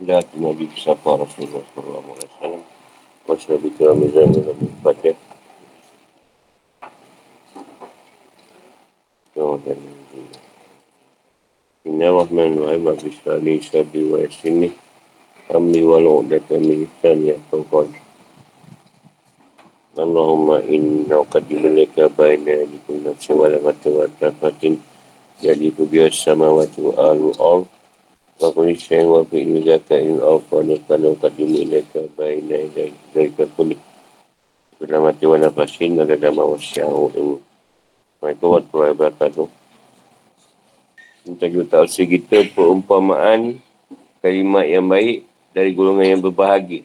لا Nabi bersama Rasulullah SAW Masyarakat Bikram Mizan Nabi Fatih Inna Rahman wa Ibn Bisrani Sabi wa Yasini Amli wa ya Tawqad Allahumma inna qadimulika baina yadikum nafsi wa lamati wa tafatin jadi kubiya samawati wa al وكل شيء وفي إليك إن أوفانك لو قدم إليك بين يديك كل Selamat jiwa nafasin dan dalam wasya'u ini. Assalamualaikum warahmatullahi wabarakatuh. Kita juga tahu kita perumpamaan kalimat yang baik dari golongan yang berbahagia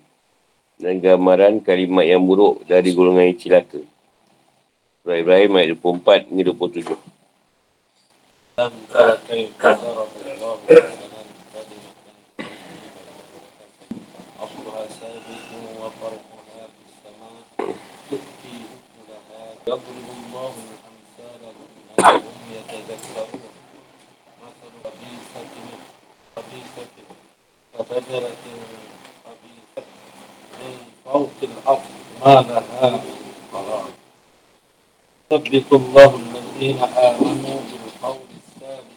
dan gambaran kalimat yang buruk dari golongan yang cilaka. Surah Ibrahim ayat 24 hingga 27. يضرب الله الأمثال للناس هم يتذكرون. مثل خبيثة خبيثة كشجرة خبيثة من فوق الأرض ما لها من قرار ثبت الله الذين آمنوا بالقول الثابت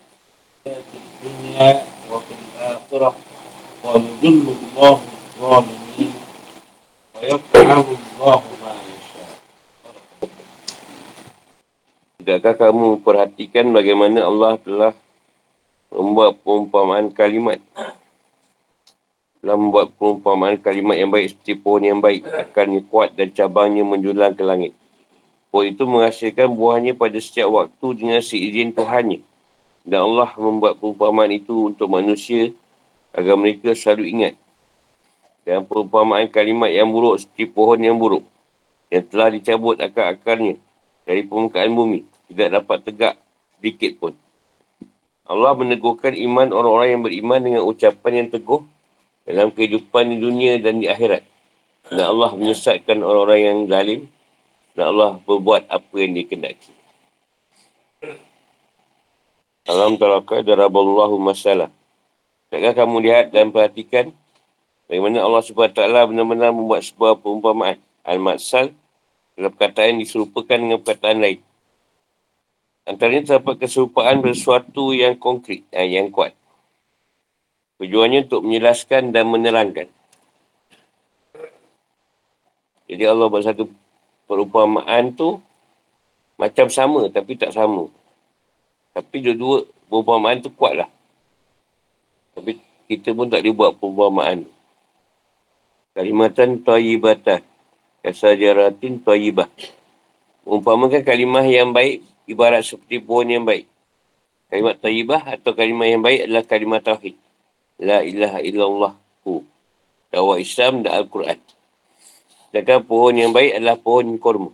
في الدنيا وفي الآخرة ويضل الله الظالمين ويفعل الله ما Tidakkah kamu perhatikan bagaimana Allah telah membuat perumpamaan kalimat telah membuat perumpamaan kalimat yang baik seperti pohon yang baik akarnya kuat dan cabangnya menjulang ke langit. Pohon itu menghasilkan buahnya pada setiap waktu dengan seizin Tuhannya. Dan Allah membuat perumpamaan itu untuk manusia agar mereka selalu ingat. Dan perumpamaan kalimat yang buruk seperti pohon yang buruk yang telah dicabut akar-akarnya dari permukaan bumi tidak dapat tegak sedikit pun. Allah meneguhkan iman orang-orang yang beriman dengan ucapan yang teguh dalam kehidupan di dunia dan di akhirat. Dan Allah menyesatkan orang-orang yang zalim dan Allah berbuat apa yang dikendaki. Alam talaka daraballahu masalah. Takkan kamu lihat dan perhatikan bagaimana Allah SWT benar-benar membuat sebuah perumpamaan. Al-Matsal dalam perkataan diserupakan dengan perkataan lain. Antaranya terdapat keserupaan bersuatu yang konkret, eh, yang kuat. Tujuannya untuk menjelaskan dan menerangkan. Jadi Allah buat satu perumpamaan tu macam sama tapi tak sama. Tapi dua-dua perumpamaan tu kuat lah. Tapi kita pun tak dibuat perumpamaan. Kalimatan ta'ibatan. Kasajaratin ta'ibah. Umpamakan kalimah yang baik ibarat seperti pohon yang baik. Kalimat tayyibah atau kalimat yang baik adalah kalimat tauhid. La ilaha illallah hu. Dawa Islam dan Al-Quran. Sedangkan pohon yang baik adalah pohon korma.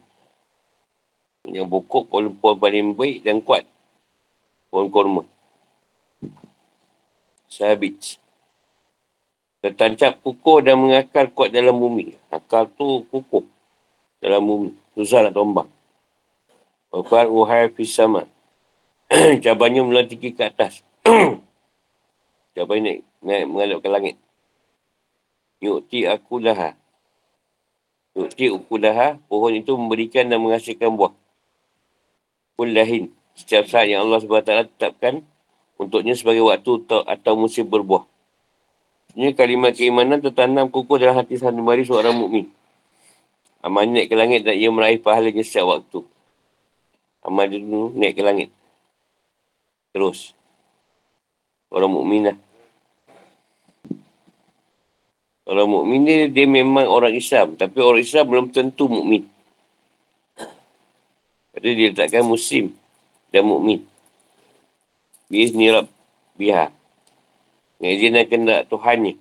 Yang pokok pohon, pohon paling baik dan kuat. Pohon korma. Sabit. Tertancap kukuh dan mengakar kuat dalam bumi. Akar tu kukuh dalam bumi. Susah nak tombak. Wafar uhai fisama. Cabangnya mula tinggi ke atas. Cabangnya naik, naik mengalap ke langit. Yukti aku daha. Yukti aku daha. Pohon itu memberikan dan menghasilkan buah. Kullahin. Setiap saat yang Allah SWT tetapkan untuknya sebagai waktu atau musim berbuah. Ini kalimat keimanan tertanam kukuh dalam hati sanubari seorang mukmin. Amalnya naik ke langit dan ia meraih pahalanya setiap waktu amal dia dulu naik ke langit. Terus. Orang mukmin lah. Orang mukmin dia, dia memang orang Islam. Tapi orang Islam belum tentu mukmin. Jadi dia letakkan muslim dan mukmin. Biizni Rab biha. Dengan izin dan kendak Tuhannya.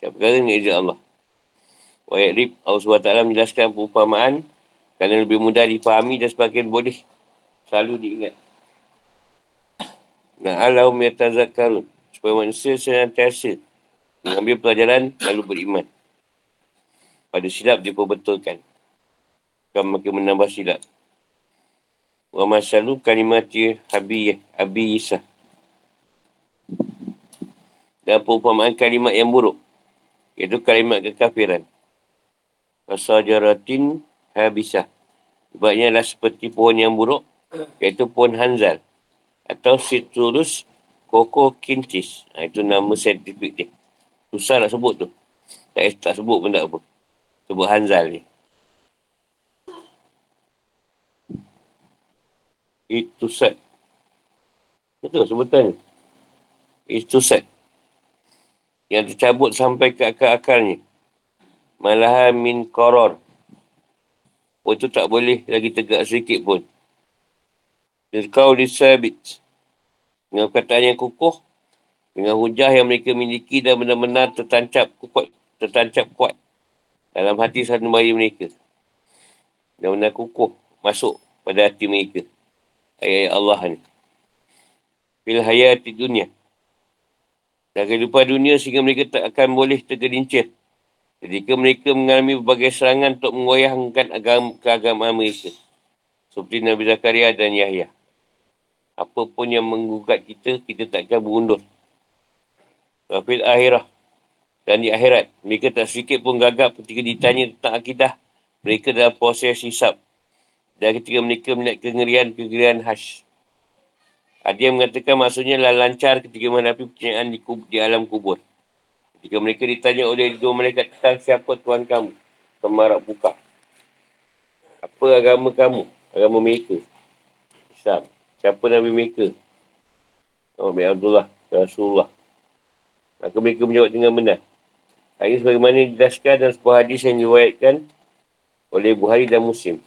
Siapa perkara dengan izin Allah. Wa yakrib Allah SWT menjelaskan perumpamaan kerana lebih mudah dipahami dan semakin boleh selalu diingat. Nah, Allah yatazakkarun. Supaya manusia senantiasa mengambil pelajaran lalu beriman. Pada silap dia perbetulkan. Makin menambah silap. Wa masalu kalimati habiyah, habiyisah. dan perumpamaan kalimat yang buruk. Iaitu kalimat kekafiran. Fasajaratin habisah. Sebabnya adalah seperti pohon yang buruk, iaitu pohon hanzal. Atau citrus koko kintis. Ha, itu nama saintifik dia. Susah nak sebut tu. Tak, tak sebut pun tak apa. Sebut hanzal ni. Itu set. Betul sebutan ni. Itu set. Yang tercabut sampai ke akal-akalnya. Malahan min koror. Oh, itu tak boleh lagi tegak sedikit pun. Kau disabit. Dengan perkataan yang kukuh. Dengan hujah yang mereka miliki dan benar-benar tertancap kuat. Tertancap kuat. Dalam hati bayi mereka. Dan benar kukuh masuk pada hati mereka. Ayat-ayat Allah ni. Fil hayati dunia. Dan kehidupan dunia sehingga mereka tak akan boleh tergelincir Ketika mereka mengalami berbagai serangan untuk mengoyahkan agama, keagamaan mereka. Seperti Nabi Zakaria dan Yahya. Apa pun yang menggugat kita, kita takkan berundur. Wafil akhirah. Dan di akhirat, mereka tak sedikit pun gagap ketika ditanya tentang akidah. Mereka dalam proses hisap. Dan ketika mereka melihat kengerian-kengerian hash. Yang mengatakan maksudnya lah lancar ketika menghadapi pertanyaan di, kub, di alam kubur. Jika mereka ditanya oleh dua mereka tentang siapa Tuhan kamu, kemarak buka. Apa agama kamu? Agama mereka. Islam. Siapa Nabi mereka? Nabi Abdullah, Rasulullah. Maka mereka menjawab dengan benar. Ini sebagaimana dijelaskan dalam sebuah hadis yang diwayatkan oleh Buhari dan Muslim.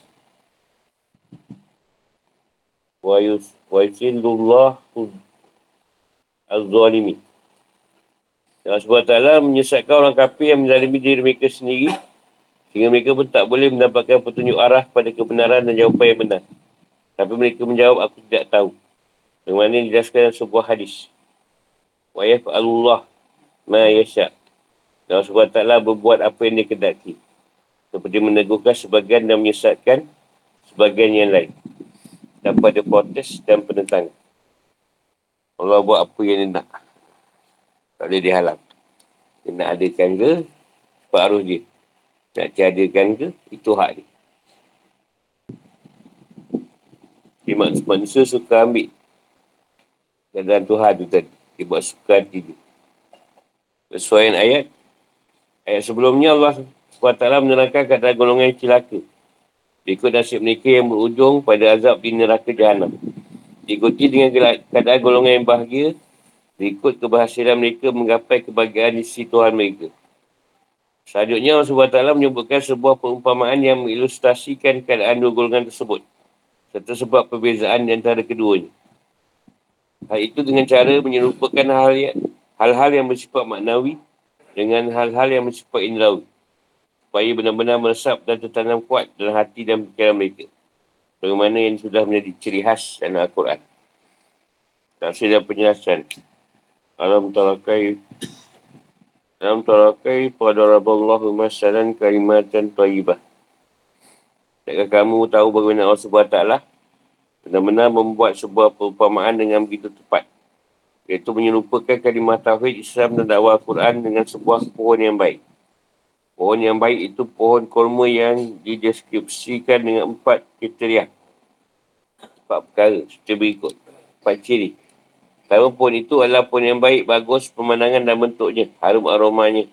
Wa yusilullah az-zalimin. Allah SWT menyesatkan orang kafir yang menzalimi diri mereka sendiri sehingga mereka pun tak boleh mendapatkan petunjuk arah pada kebenaran dan jawapan yang benar. Tapi mereka menjawab, aku tidak tahu. Bagaimana dijelaskan dalam sebuah hadis. Wa yaf'alullah ma yasha' Dan Allah SWT berbuat apa yang dia kedaki. Seperti menegurkan sebagian dan menyesatkan sebagian yang lain. Dapat ada protes dan penentang. Allah buat apa yang dia nak. Tak boleh dihalang. Dia nak adakan ke, separuh dia. Nak tiadakan ke, itu hak dia. Dia manusia suka ambil. Keadaan Tuhan tu tadi. Dia buat suka hati dia. Sesuai ayat. Ayat sebelumnya Allah SWT menerangkan keadaan golongan yang celaka. Berikut nasib mereka yang berujung pada azab di neraka jahanam. Diikuti dengan keadaan golongan yang bahagia Berikut keberhasilan mereka menggapai kebahagiaan di sisi Tuhan mereka. Selanjutnya Allah SWT menyebutkan sebuah perumpamaan yang mengilustrasikan keadaan dua golongan tersebut. Serta sebab perbezaan di antara keduanya. Hal itu dengan cara menyerupakan hal-hal yang bersifat maknawi dengan hal-hal yang bersifat indrawi. Supaya benar-benar meresap dan tertanam kuat dalam hati dan pikiran mereka. Bagaimana yang sudah menjadi ciri khas dalam Al-Quran. Tafsir dan penjelasan. Alam tarakai Alam tarakai Fadaraballahu masalan kalimatan taibah Tidakkah kamu tahu bagaimana Allah SWT benar-benar membuat sebuah perumpamaan dengan begitu tepat iaitu menyerupakan kalimah tauhid Islam dan dakwah Al-Quran dengan sebuah pohon yang baik. Pohon yang baik itu pohon kurma yang dideskripsikan dengan empat kriteria. Empat perkara seperti berikut. Empat ciri. Pertama pohon itu adalah pohon yang baik, bagus pemandangan dan bentuknya, harum aromanya,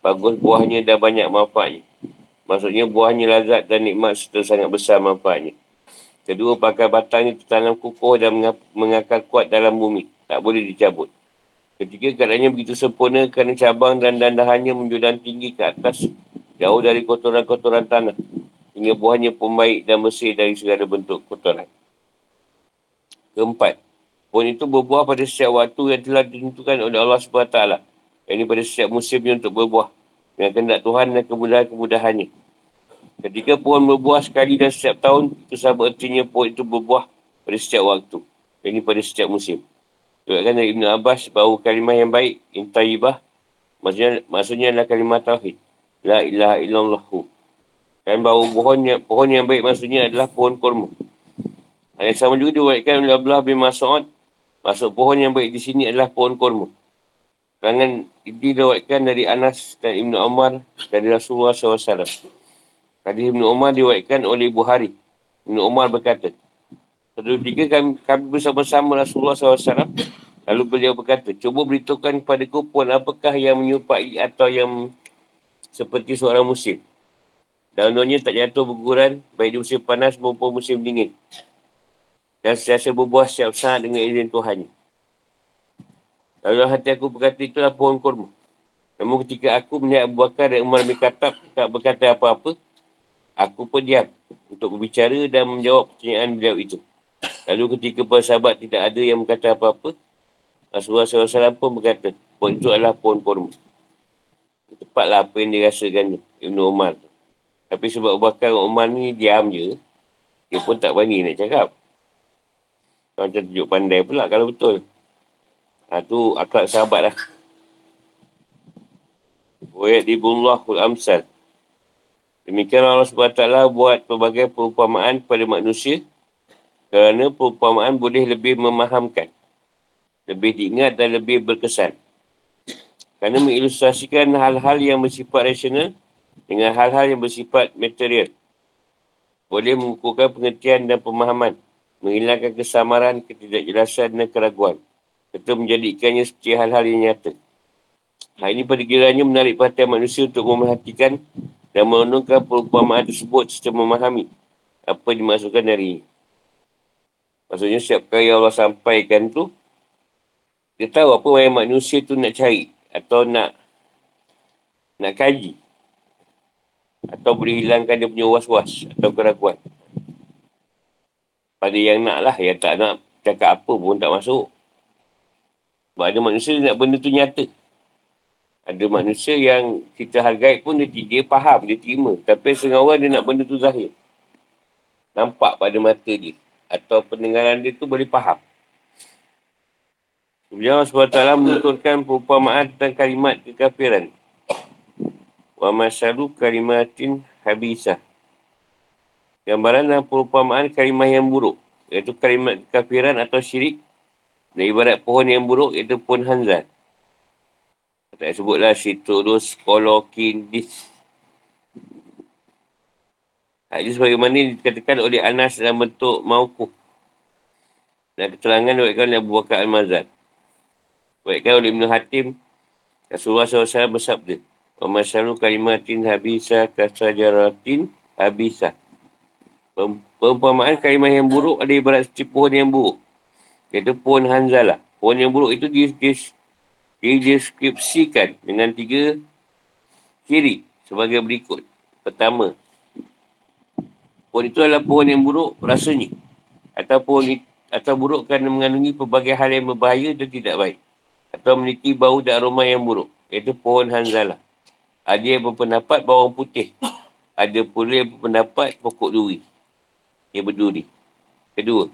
bagus buahnya dan banyak manfaatnya. Maksudnya buahnya lazat dan nikmat serta sangat besar manfaatnya. Kedua, pakai batangnya tertanam kukuh dan mengakar kuat dalam bumi. Tak boleh dicabut. Ketiga, keadaannya begitu sempurna kerana cabang dan dandahannya menjudan tinggi ke atas, jauh dari kotoran-kotoran tanah. Hingga buahnya pun baik dan bersih dari segala bentuk kotoran. Keempat, Pohon itu berbuah pada setiap waktu yang telah ditentukan oleh Allah SWT. Ini pada setiap musimnya untuk berbuah. Dengan kehendak Tuhan dan kemudahan-kemudahannya. Ketika pohon berbuah sekali dan setiap tahun, itu sama artinya pohon itu berbuah pada setiap waktu. Ini pada setiap musim. Juga dari Ibn Abbas bahawa kalimah yang baik, intayibah, maksudnya, maksudnya adalah kalimah tauhid. La ilaha illallahu. Dan bahawa pohon yang, pohon yang baik maksudnya adalah pohon korma. Yang sama juga diwakilkan oleh Abdullah bin Mas'ud Masuk pohon yang baik di sini adalah pohon korma. Kerangan ini diwakilkan dari Anas dan Ibn Umar dari Rasulullah SAW. Hadis Ibn Umar diwakilkan oleh Buhari. Ibn Umar berkata, Satu tiga kami, kami bersama-sama Rasulullah SAW. Lalu beliau berkata, cuba beritahukan kepada ku puan apakah yang menyupai atau yang seperti seorang musim. Daun-daunnya tak jatuh berguguran baik di musim panas maupun musim dingin. Dan sesiasa berbuah siap sangat dengan izin Tuhan. Lalu hati aku berkata itulah pohon kurma. Namun ketika aku melihat Abu Bakar dan Umar bin Khattab tak berkata apa-apa, aku pun diam untuk berbicara dan menjawab pertanyaan beliau itu. Lalu ketika para sahabat tidak ada yang berkata apa-apa, Rasulullah SAW pun berkata, pohon itu adalah pohon kurma. Tepatlah apa yang dirasakan Ibn Umar. Tapi sebab Abu Bakar dan Umar ni diam je, dia pun tak berani nak cakap. Macam tunjuk pandai pula kalau betul. Ha, tu akhlak sahabat lah. Wayat dibullah kul amsal. Demikian Allah SWT buat pelbagai perumpamaan kepada manusia kerana perumpamaan boleh lebih memahamkan, lebih diingat dan lebih berkesan. Kerana mengilustrasikan hal-hal yang bersifat rasional dengan hal-hal yang bersifat material. Boleh mengukuhkan pengertian dan pemahaman, menghilangkan kesamaran, ketidakjelasan dan keraguan serta menjadikannya seperti hal-hal yang nyata. Hal ini pada kiranya menarik perhatian manusia untuk memerhatikan dan menunjukkan perumpamaan tersebut serta memahami apa yang dimaksudkan dari. Maksudnya setiap kali Allah sampaikan tu, dia tahu apa yang manusia tu nak cari atau nak nak kaji. Atau boleh hilangkan dia punya was-was atau keraguan. Pada yang nak lah, yang tak nak cakap apa pun tak masuk. Sebab ada manusia nak benda tu nyata. Ada manusia yang kita hargai pun dia, dia faham, dia terima. Tapi setengah orang dia nak benda tu zahir. Nampak pada mata dia. Atau pendengaran dia tu boleh faham. Allah SWT menuturkan perumpamaan tentang kalimat kekafiran. Wa masyalu kalimatin habisah. Gambaran dan perumpamaan kalimat yang buruk. Iaitu kalimat kekafiran atau syirik dan ibarat pohon yang buruk iaitu pohon hanzat. Tak sebutlah citrus, kolokin, dis. Hadis bagaimana dikatakan oleh Anas dalam bentuk maukuh. Dan keterangan diwakilkan oleh Abu Bakar Al-Mazad. Diwakilkan oleh Ibn Hatim. Rasulullah SAW bersabda. Wa masyalu kalimatin habisa kasajaratin habisa. Perumpamaan kalimat yang buruk ada ibarat seperti pohon yang buruk. Iaitu pohon Hanzalah. Pohon yang buruk itu dia, dia, dia deskripsikan dengan tiga ciri sebagai berikut. Pertama, pohon itu adalah pohon yang buruk rasanya. Atau pohon atau buruk kerana mengandungi pelbagai hal yang berbahaya dan tidak baik. Atau memiliki bau dan aroma yang buruk. Iaitu pohon Hanzalah. Ada yang berpendapat bawang putih. Ada pula yang berpendapat pokok duri. Yang berduri. Kedua,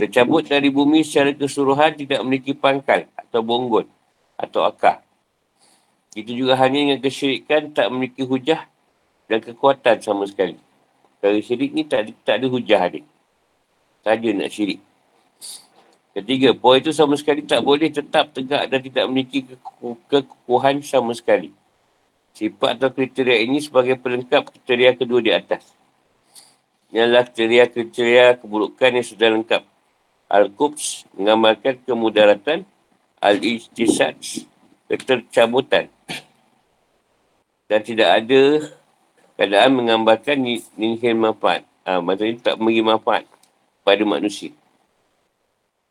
tercabut dari bumi secara keseluruhan tidak memiliki pangkal atau bonggol atau akar. Itu juga hanya dengan kesyirikan tak memiliki hujah dan kekuatan sama sekali. Kalau syirik ni tak, tak ada hujah adik. Saja nak syirik. Ketiga, poin itu sama sekali tak boleh tetap tegak dan tidak memiliki kekukuhan sama sekali. Sifat atau kriteria ini sebagai pelengkap kriteria kedua di atas. Ini adalah kriteria-kriteria keburukan yang sudah lengkap. Al-Quds menggambarkan kemudaratan Al-Ijtisad ketercabutan dan tidak ada keadaan menggambarkan nihil manfaat. Ha, maksudnya tak memberi manfaat pada manusia.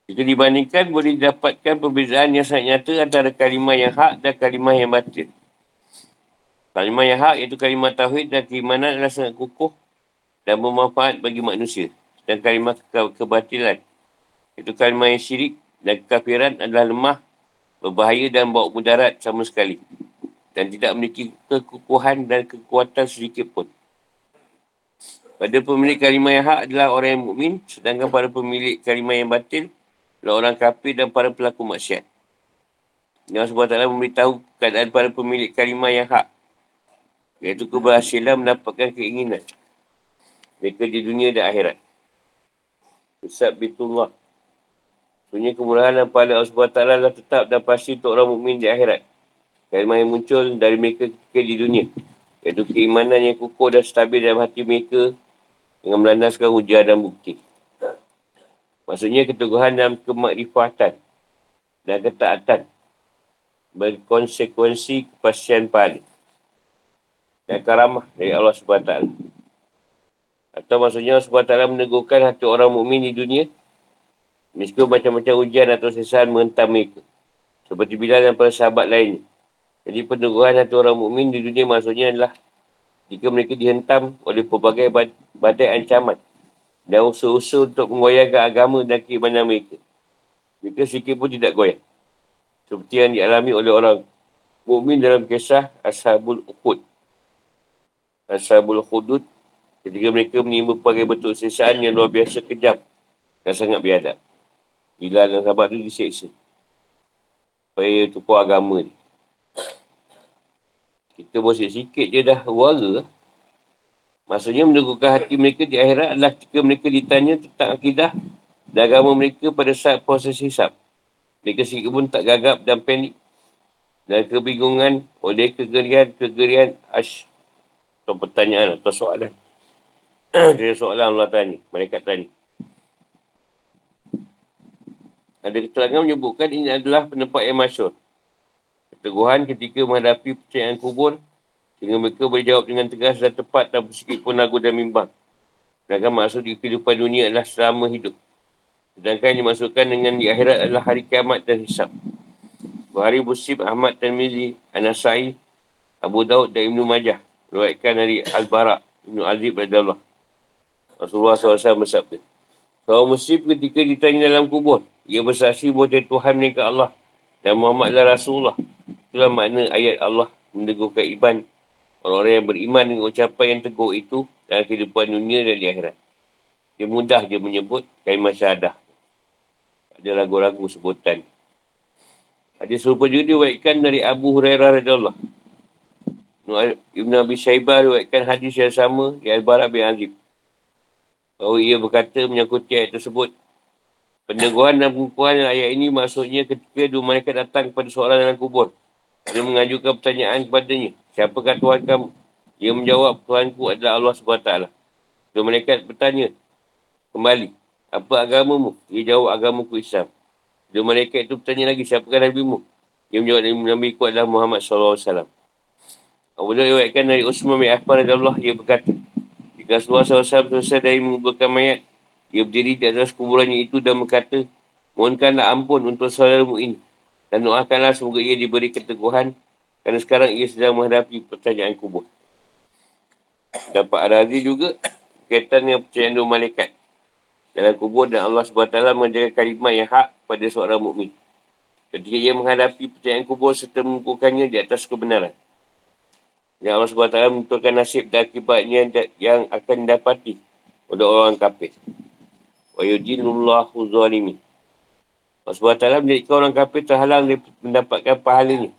Jika dibandingkan, boleh didapatkan perbezaan yang sangat nyata antara kalimah yang hak dan kalimah yang batil. Kalimah yang hak iaitu kalimah tauhid dan keimanan adalah sangat kukuh dan bermanfaat bagi manusia. Dan kalimah ke- kebatilan itu kalimah yang syirik dan kekafiran adalah lemah, berbahaya dan bawa mudarat sama sekali. Dan tidak memiliki kekukuhan dan kekuatan sedikit pun. Pada pemilik kalimah yang hak adalah orang yang mukmin, sedangkan para pemilik kalimah yang batil adalah orang kafir dan para pelaku maksiat. Yang sebab taklah memberitahu keadaan para pemilik kalimah yang hak. Iaitu keberhasilan mendapatkan keinginan. Mereka di dunia dan akhirat. Usab bitullah Sebenarnya kemurahan dan pahala Allah SWT adalah tetap dan pasti untuk orang mukmin di akhirat. Kalimah yang muncul dari mereka ketika di dunia. Iaitu keimanan yang kukuh dan stabil dalam hati mereka dengan melandaskan hujah dan bukti. Maksudnya keteguhan dalam kemakrifatan dan ketaatan berkonsekuensi kepastian pahala dan karamah dari Allah SWT. Atau maksudnya SWT meneguhkan hati orang mukmin di dunia meskipun macam-macam ujian atau sesaan menghentam mereka. Seperti bila dan para sahabat lainnya. Jadi peneguhan hati orang mukmin di dunia maksudnya adalah jika mereka dihentam oleh pelbagai badai ancaman dan usaha-usaha untuk menggoyahkan agama dan keimanan mereka. Mereka sikit pun tidak goyah. Seperti yang dialami oleh orang mukmin dalam kisah Ashabul Uqud. Ashabul Hudud ketika mereka menimba pelbagai bentuk sesaan yang luar biasa kejam dan sangat biadab. Bila dan sahabat itu diseksa. Supaya tukar agama ni. Kita bosit sikit je dah wara. Maksudnya meneguhkan hati mereka di akhirat adalah ketika mereka ditanya tentang akidah dan agama mereka pada saat proses hisap. Mereka sikit pun tak gagap dan panik dan kebingungan oleh kegerian-kegerian ash. Atau pertanyaan atau soalan. Dia soalan Allah tanya. Mereka tanya. Ada keterangan menyebutkan ini adalah pendapat yang masyur keteguhan ketika menghadapi percayaan kubur sehingga mereka boleh jawab dengan tegas dan tepat tanpa sikit pun lagu dan mimbang. Sedangkan maksud di kehidupan dunia adalah selama hidup. Sedangkan yang dimasukkan dengan di akhirat adalah hari kiamat dan hisab. Buhari Busib Ahmad Tanmizi, Anasai, Abu Daud dan Ibn Majah. Ruatkan dari Al-Bara, Ibn Azib Allah. Rasulullah SAW bersabda. Seorang muslim ketika ditanya dalam kubur, ia bersaksi bahawa Tuhan mereka Allah dan Muhammad adalah Rasulullah. Itulah makna ayat Allah meneguhkan iman. Orang-orang yang beriman dengan ucapan yang teguh itu dalam kehidupan dunia dan di akhirat. Dia mudah je menyebut kalimah syahadah. Ada lagu-lagu sebutan. Ada serupa juga diwaikan dari Abu Hurairah radhiyallahu Ibn Abi Shaybah diwaikan hadis yang sama di Al-Barak bin Azib. Bahawa ia berkata menyangkuti ayat tersebut Peneguhan dan pengukuhan ayat ini maksudnya ketika dua mereka datang kepada seorang dalam kubur. Dia mengajukan pertanyaan kepadanya. Siapakah Tuhan kamu? Dia menjawab, Tuhanku adalah Allah SWT. Dua mereka bertanya kembali, apa agamamu? Dia jawab, agamaku Islam. Dua mereka itu bertanya lagi, siapakah Nabi-Mu? Dia menjawab, Nabi ku adalah Muhammad SAW. Abu Dhabi riwayatkan dari Usman bin Affan Allah, dia berkata, jika Rasulullah SAW selesai dari menguburkan mayat, dia berdiri di atas kuburannya itu dan berkata, mohonkanlah ampun untuk saudaramu ini. Dan doakanlah semoga ia diberi keteguhan kerana sekarang ia sedang menghadapi pertanyaan kubur. Dapat Arazi juga kaitan dengan percayaan dua malaikat dalam kubur dan Allah SWT menjaga kalimat yang hak pada seorang mukmin. Ketika ia menghadapi percayaan kubur serta mengukuhkannya di atas kebenaran. Dan Allah SWT menentukan nasib dan akibatnya yang akan didapati oleh orang kafir. Wa yudinullahu zalimin. Allah SWT menjadikan orang kafir terhalang dari mendapatkan pahalanya.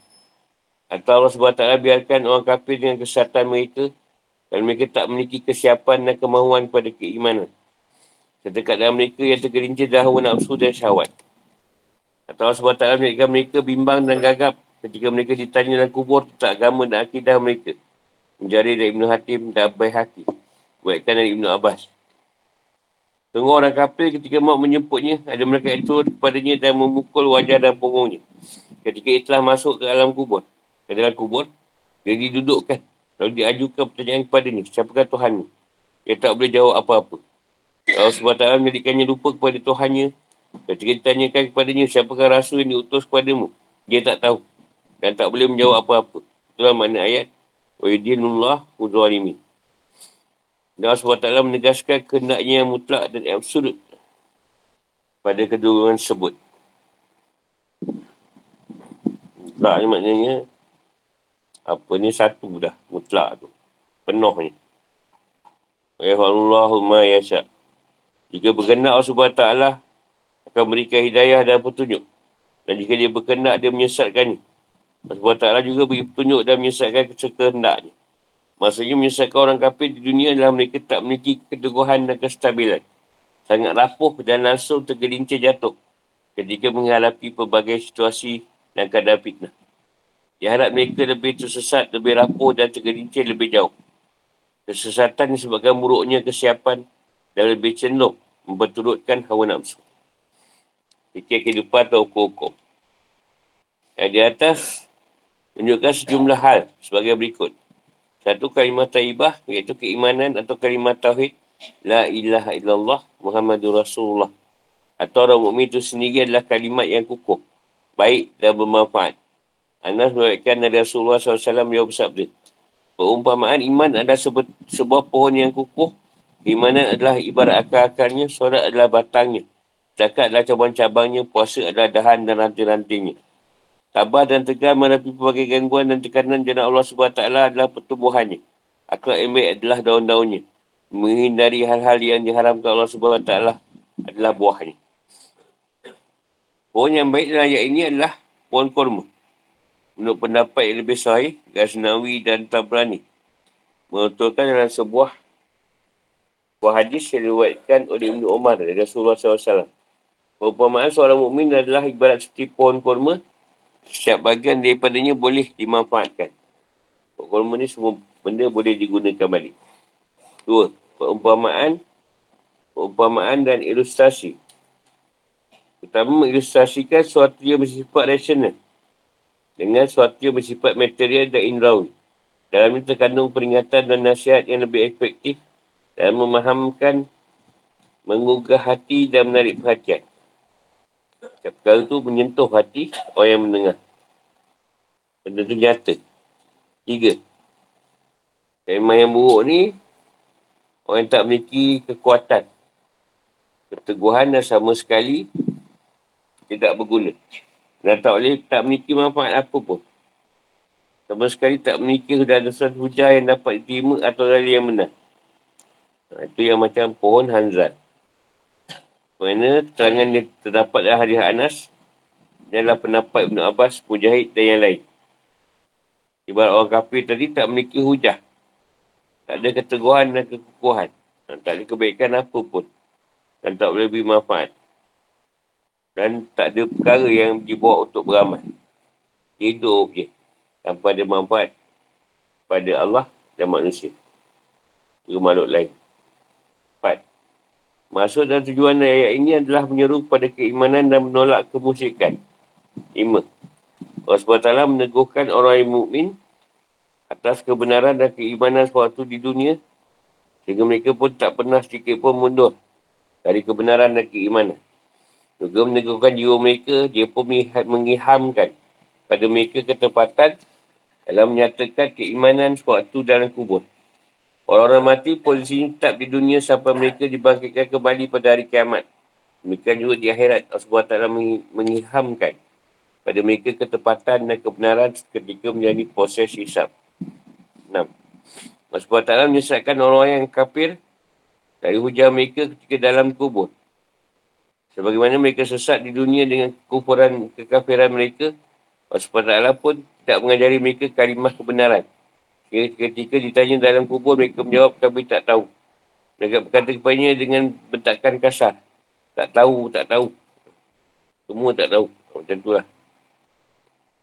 Atau Allah SWT biarkan orang kafir dengan kesihatan mereka dan mereka tak memiliki kesiapan dan kemahuan pada keimanan. Sedekat dalam mereka yang tergelincir dahulu nafsu dan syawat. Atau Allah SWT menjadikan mereka bimbang dan gagap ketika mereka ditanya dalam kubur tentang agama dan akidah mereka. Menjari dari Ibn Hatim dan Abai Hakim. Buatkan dari Ibn Abbas. Tengok orang kafir ketika maut menyemputnya, ada mereka itu kepadanya dan memukul wajah dan punggungnya. Ketika ia telah masuk ke dalam kubur. Ke dalam kubur, dia didudukkan. Lalu diajukan pertanyaan kepadanya, siapakah Tuhan ni? Dia tak boleh jawab apa-apa. Allah SWT menjadikannya lupa kepada Tuhannya. Ketika ditanyakan kepadanya, siapakah rasul yang diutus kepadamu? Dia tak tahu. Dan tak boleh menjawab apa-apa. Itulah makna ayat. Wa yudinullah uzalimin. Dan SWT menegaskan kehendaknya yang mutlak dan absolut pada kedua tersebut. Mutlak ni maknanya apa ni satu dah mutlak tu. Penuh ni. Ya Allahumma ya syak. Jika berkenak SWT akan berikan hidayah dan petunjuk. Dan jika dia berkenak dia menyesatkan ni. Allah SWT juga beri petunjuk dan menyesatkan kehendaknya. Maksudnya menyesatkan orang kafir di dunia adalah mereka tak memiliki keteguhan dan kestabilan. Sangat rapuh dan langsung tergelincir jatuh. ketika menghadapi pelbagai situasi dan keadaan fitnah. Dia harap mereka lebih tersesat, lebih rapuh dan tergelincir lebih jauh. Kesesatan disebabkan buruknya kesiapan dan lebih cenderung memperturutkan hawa nafsu. Fikir kehidupan atau hukum-hukum. Yang di atas menunjukkan sejumlah hal sebagai berikut. Satu kalimat taibah iaitu keimanan atau kalimat tauhid La ilaha illallah Muhammadur Rasulullah atau orang mukmin itu sendiri adalah kalimat yang kukuh, baik dan bermanfaat. Anas meriwayatkan dari Rasulullah SAW beliau bersabda, Perumpamaan iman adalah sebu- sebuah pohon yang kukuh. Imanan adalah ibarat akar-akarnya, solat adalah batangnya. Zakat adalah cabang-cabangnya, puasa adalah dahan dan ranting-rantingnya. Tabah dan tegar menghadapi pelbagai gangguan dan tekanan jana Allah SWT adalah pertumbuhannya. Akhlak yang baik adalah daun-daunnya. Menghindari hal-hal yang diharamkan Allah SWT adalah buahnya. Pohon yang baik dalam ayat ini adalah pohon korma menurut pendapat yang lebih sahih, Ghaznawi dan Tabrani. Menutulkan dalam sebuah sebuah hadis yang diwakilkan oleh Ibn Umar dari Rasulullah SAW. Perumpamaan seorang mukmin adalah ibarat seperti pohon kurma. Setiap bagian daripadanya boleh dimanfaatkan. Kurma ni semua benda boleh digunakan balik. Dua, perumpamaan, perumpamaan dan ilustrasi. Pertama, mengilustrasikan sesuatu yang bersifat rasional dengan sesuatu yang bersifat material dan indrawi. Dalam ini terkandung peringatan dan nasihat yang lebih efektif dan memahamkan, menggugah hati dan menarik perhatian. Setiap perkara itu menyentuh hati orang yang mendengar. Benda itu nyata. Tiga. Tema yang buruk ni, orang yang tak memiliki kekuatan. Keteguhan dan sama sekali tidak berguna. Dan tak boleh tak memiliki manfaat apa pun. Sama sekali tak memiliki sesuatu hujah yang dapat diterima atau dari yang benar. Ha, itu yang macam pohon hanzat. Kerana terangan yang terdapat dalam hadis Anas adalah pendapat Ibn Abbas, Mujahid dan yang lain. Ibarat orang kafir tadi tak memiliki hujah. Tak ada keteguhan dan kekukuhan. Tak ada kebaikan apa pun. Dan tak boleh beri manfaat. Dan tak ada perkara yang dibawa untuk beramal. Hidup je. Tanpa ada manfaat pada Allah dan manusia. Juga makhluk lain. Maksud dan tujuan ayat ini adalah menyeru pada keimanan dan menolak kemusyrikan. Lima. Allah SWT meneguhkan orang yang mukmin atas kebenaran dan keimanan suatu di dunia sehingga mereka pun tak pernah sedikit pun mundur dari kebenaran dan keimanan. Juga meneguhkan jiwa mereka, dia pun mengihamkan pada mereka ketepatan dalam menyatakan keimanan suatu dalam kubur. Orang-orang mati posisinya tetap di dunia sampai mereka dibangkitkan kembali pada hari kiamat. Mereka juga di akhirat Allah SWT mengihamkan pada mereka ketepatan dan kebenaran ketika menjadi proses hisap. 6. Allah SWT menyesatkan orang yang kafir dari hujan mereka ketika dalam kubur. Sebagaimana mereka sesat di dunia dengan kufuran kekafiran mereka, Allah SWT pun tidak mengajari mereka kalimah kebenaran. Ketika ditanya dalam kubur, mereka menjawab kami tak tahu. Mereka berkata kepadanya dengan bentakan kasar. Tak tahu, tak tahu. Semua tak tahu. Macam itulah.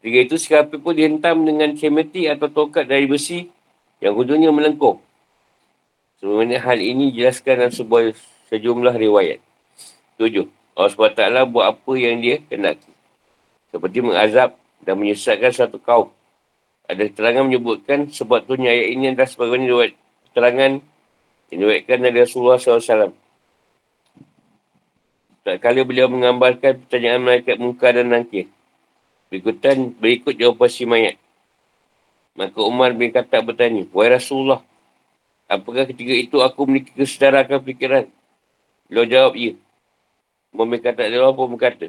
Ketika itu, siapa pun dihentam dengan cemeti atau tokat dari besi yang hujungnya melengkung. Sebenarnya hal ini jelaskan dalam sebuah sejumlah riwayat. Tujuh. Allah SWT buat apa yang dia kena. Seperti mengazab dan menyesatkan satu kaum. Ada keterangan menyebutkan sebab tu ayat ini adalah sebagaimana riwayat keterangan yang diwakilkan dari Rasulullah SAW. Tak kali beliau menggambarkan pertanyaan malaikat muka dan nangkir. Berikutan, berikut jawapan si mayat. Maka Umar bin Khattab bertanya, Wahai Rasulullah, apakah ketika itu aku memiliki kesedaran fikiran? Beliau jawab, ya. Mereka tak ada apa berkata.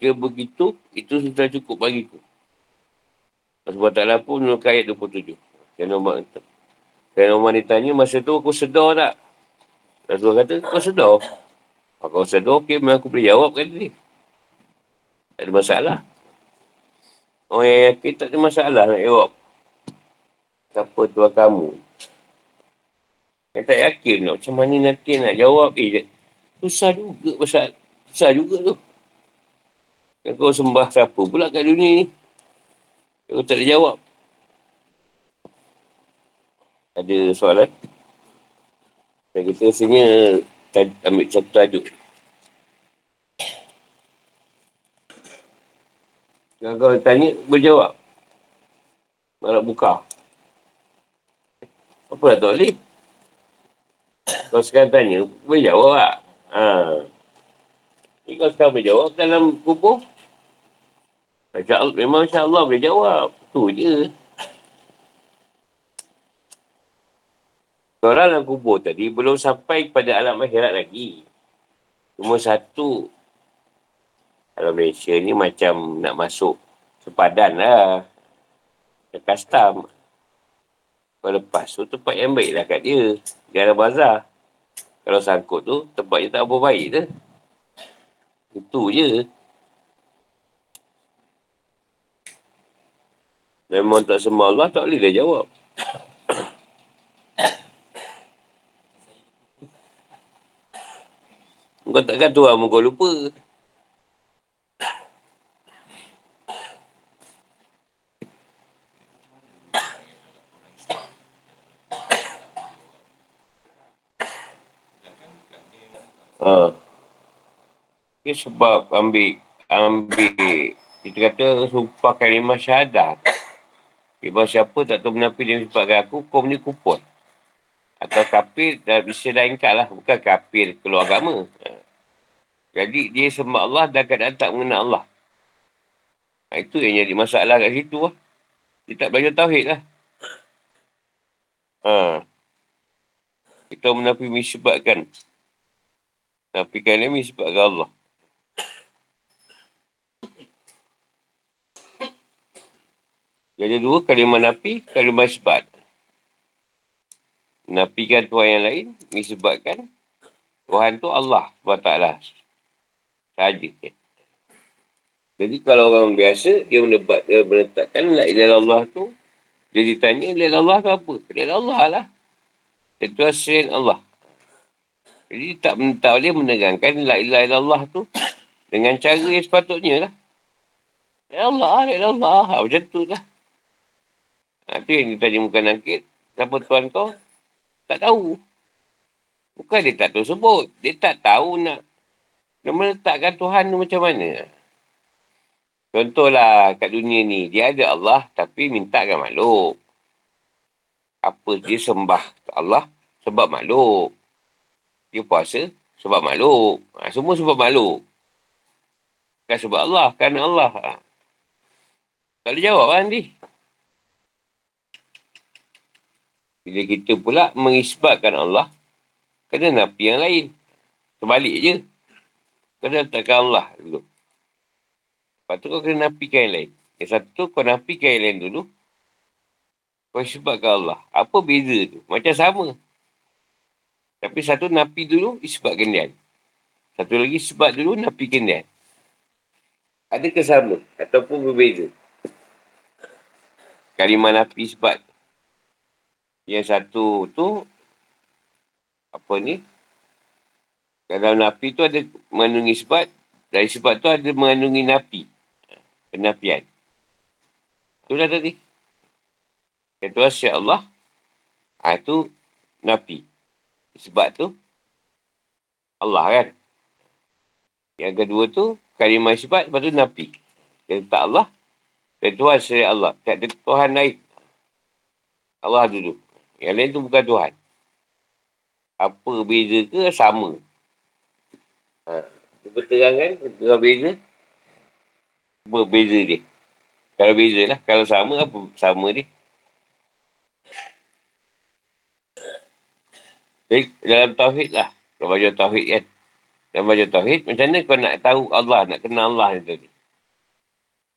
Jika begitu, itu sudah cukup bagiku. Sebab taklah pun menurut ayat 27. Kerana Umar kata. Kerana Umar ditanya, masa tu aku sedar tak? Rasulullah kata, kau sedar? Kalau sedar, okey, memang aku boleh jawab kata dia. Tak ada masalah. Orang yang yakin tak ada masalah nak jawab. Siapa tuan kamu? Yang tak yakin nak macam mana nanti nak jawab. Eh, Susah juga pasal. Susah juga tu. Kau sembah siapa pula kat dunia ni? Kau tak ada jawab. Ada soalan? Saya kata rasanya ambil satu tajuk. Kalau kau tanya, berjawab. Malah buka. Apa lah tak boleh? Kau sekarang tanya, berjawab tak? Ha. Ni kau sekarang berjawab dalam kubur. Allah, memang Masya Allah boleh jawab. Tu je. Orang dalam kubur tadi belum sampai kepada alam akhirat lagi. Cuma satu kalau Malaysia ni macam nak masuk sepadan lah. Ke custom. Kalau lepas tu tempat yang baik lah kat dia. Ada bazar. Kalau sangkut tu tempat yang tak apa baik tu. Itu je. Memang tak semua Allah tak boleh dia jawab. Kau takkan Tuhan kau lupa. Ha. Ini sebab ambil, ambil, kita kata sumpah kalimah syahadat. Ibu siapa tak tahu menapi dia sebabkan aku, kau ni kupon. Atau kafir, dah bisa lain lah. Bukan kafir keluar agama. Ha. Jadi dia sembah Allah dan kadang tak mengenal Allah. Ha, itu yang jadi masalah kat situ lah. Dia tak belajar tauhid lah. Ha. Kita menapi sebabkan tapi kan ini sebabkan Allah. Jadi dua kalimah nafi, kalimah sebab. Nafikan Tuhan yang lain, disebabkan Tuhan tu Allah SWT. Sahaja. Jadi kalau orang biasa, dia menebat, dia menetapkan la ilaha Allah tu, dia ditanya, la Allah tu apa? La Allah lah. Itu asalin Allah. Jadi tak, tak boleh menegangkan la ilaha illallah tu dengan cara yang sepatutnya lah. Ya Allah, ya Allah. Macam tu lah. Tu yang kita tanya muka nakit. Siapa tuan kau? Tak tahu. Bukan dia tak tahu sebut. Dia tak tahu nak, nak meletakkan Tuhan tu macam mana. Contohlah kat dunia ni. Dia ada Allah tapi mintakan makhluk. Apa dia sembah Allah sebab makhluk. Dia puasa sebab makhluk. Ha, semua sebab makhluk. Kan sebab Allah. Kan Allah. Ha. Tak boleh jawab kan, Andi? Bila kita pula mengisbatkan Allah, kena napi yang lain. Sebalik je. Kena letakkan Allah dulu. Lepas tu kau kena napikan yang lain. Yang satu kau napikan yang lain dulu. Kau isbatkan Allah. Apa beza tu? Macam sama. Tapi satu napi dulu isbat kendian. Satu lagi sebab dulu napi kendian. Ada kesama ataupun berbeza. Kalimah napi sebab. Yang satu tu apa ni? Kalau napi tu ada mengandungi sebab. Dari sebab tu ada mengandungi napi. Penapian. Itulah tadi. Itu asyik Allah. Ha, itu napi. Sebab tu Allah kan. Yang kedua tu kalimah sifat lepas tu nafi. Yang tak Allah dan Tuhan Allah. Tak ada Tuhan lain. Allah dulu. Yang lain tu bukan Tuhan. Apa beza ke sama. Ha. Cuba terangkan terang beza. Berbeza dia. Kalau beza lah. Kalau sama apa sama dia. Jadi dalam tauhid lah. Kau baca tauhid kan. Dalam baca tauhid, macam mana kau nak tahu Allah, nak kenal Allah ni tadi?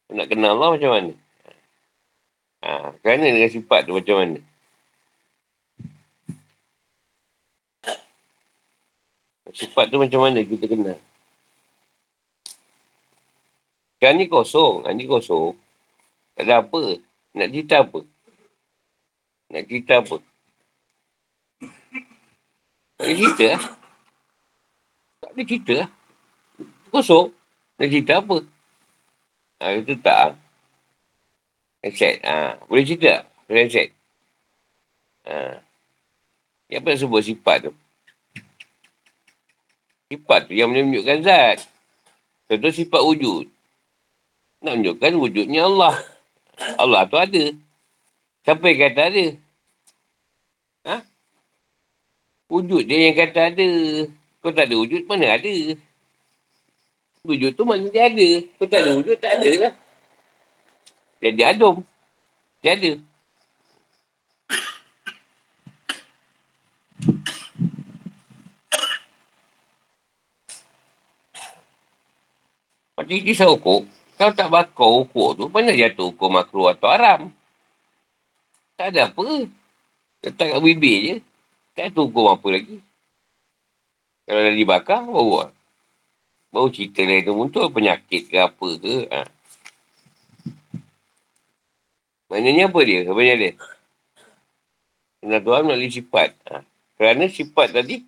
Kau nak kenal Allah macam mana? Ha, kerana dengan sifat tu macam mana? Sifat tu macam mana kita kenal? Sekarang ni kosong. Ha, ni kosong. Tak ada apa. Nak cerita apa? Nak cerita apa? Tak ada cerita lah. Tak ada cerita lah. Kosong. Nak cerita apa? Ha, itu tak. Accept. Ha. Boleh cerita tak? Boleh accept. Ha. Apa yang sebut sifat tu? Sifat tu yang menunjukkan zat. Contoh sifat wujud. Nak menunjukkan wujudnya Allah. Allah tu ada. Siapa yang kata ada? Ha? Wujud dia yang kata ada. Kau tak ada wujud, mana ada? Wujud tu mana dia ada. Kau tak ada wujud, tak ada lah. Jadi adum. Dia ada. Macam kisah hukum, kalau tak bakar hukum tu, mana jatuh hukum makruh atau haram? Tak ada apa. Letak kat bibir je. Tak ada hukum apa lagi. Kalau dah dibakar, baru Baru cerita lain tu muncul penyakit ke apa ke. Ha. Maknanya apa dia? Apa dia? Kena Tuhan melalui sifat. Ha. Kerana sifat tadi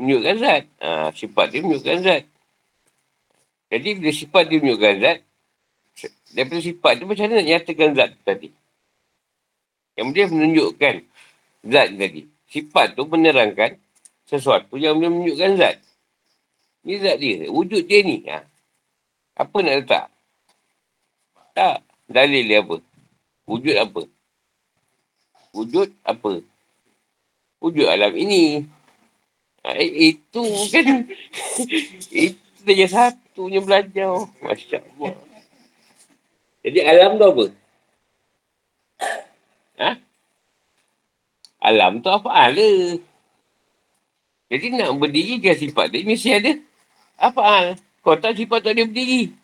menunjukkan zat. Ha. Sifat dia menunjukkan zat. Jadi bila sifat dia menunjukkan zat, daripada sifat tu macam mana nak nyatakan zat tadi? Yang dia menunjukkan zat tadi. Sifat tu menerangkan sesuatu yang dia menunjukkan zat. Ni zat dia. Wujud dia ni. Ha. Apa nak letak? Tak. Dalil dia apa? Wujud apa? Wujud apa? Wujud alam ini. Ha, itu kan. itu saja satunya belajar. Masya Allah. Jadi alam tu apa? Ha? Alam tu apa ada? Jadi nak berdiri dia sifat dia mesti ada apa hal? Kau tak sifat tak dia berdiri.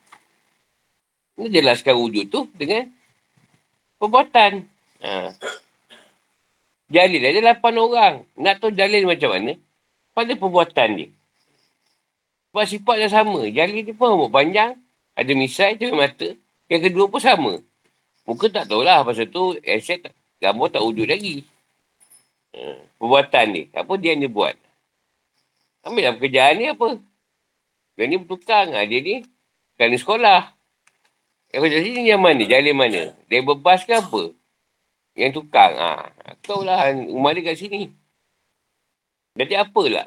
Ini jelaskan wujud tu dengan perbuatan. Ha. Jalil ada lapan orang. Nak tahu jalil macam mana? Pada perbuatan dia. Sebab sifat dia sama. Jari dia pun rambut panjang. Ada misai, cermin mata. Yang kedua pun sama. Muka tak tahulah. Pasal tu, aset gambar tak wujud lagi. Uh, perbuatan dia. Apa dia yang dia buat? Ambil lah pekerjaan ni apa? Dia ni bertukang. Ha, dia ni kerana sekolah. Yang macam sini yang mana? Jalin mana? Dia bebas ke apa? Yang tukang. Ha, kau lah rumah dia kat sini. Jadi apalah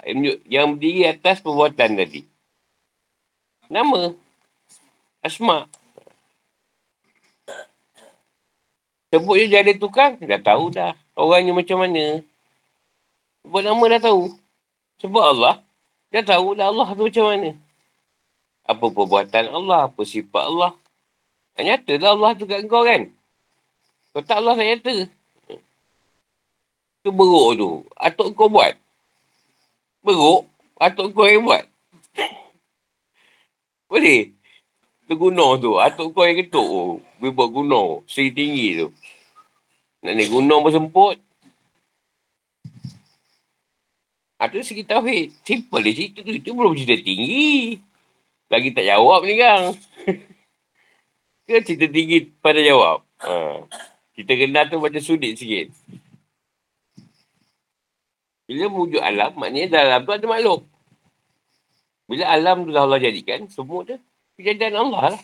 yang berdiri atas perbuatan tadi? Nama. Asma. Sebut je jadi tukang, dah tahu dah. Orangnya macam mana. Sebut nama dah tahu. Sebut Allah, dah tahu dah Allah tu macam mana. Apa perbuatan Allah, apa sifat Allah. Tak nyata dah Allah tu kat kau kan. Kau tak Allah tak nyata. Tu beruk tu. Atuk kau buat. Beruk. Atuk kau yang buat. Boleh. Tu gunung tu. Atuk kau yang ketuk tu. Dia buat gunung. Seri tinggi tu. Nak naik gunung pun semput. Itu ha, segi tauhid. Simple dia cerita tu. Itu belum cerita tinggi. Lagi tak jawab ni kan. Ke cerita tinggi pada jawab. Ha. Kita kenal tu macam sulit sikit. Bila wujud alam, maknanya dalam tu ada makhluk. Bila alam tu dah Allah jadikan, semua tu kejadian Allah lah.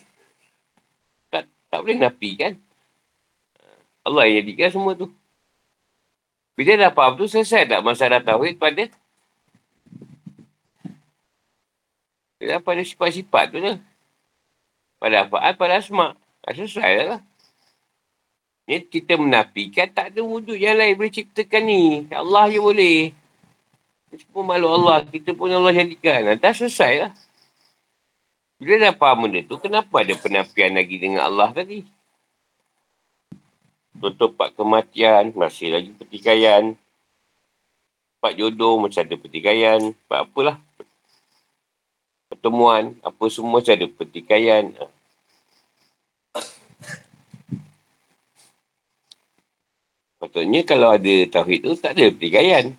Tak, tak boleh nafikan. Allah yang jadikan semua tu. Bila dah faham tu, selesai tak masalah tauhid pada pada sifat-sifat tu lah. Pada apa? Pada asma. Selesai lah. Ni kita menafikan tak ada wujud yang lain boleh ciptakan ni. Allah je boleh. Semua makhluk Allah. Kita pun Allah jadikan. Dah selesai lah. Bila dah faham benda tu, kenapa ada penafian lagi dengan Allah tadi? Contoh pak kematian, masih lagi pertikaian. Pak jodoh, macam ada pertikaian. Pak apalah. Pertemuan, apa semua macam ada pertikaian. Patutnya kalau ada tauhid tu, tak ada pertikaian.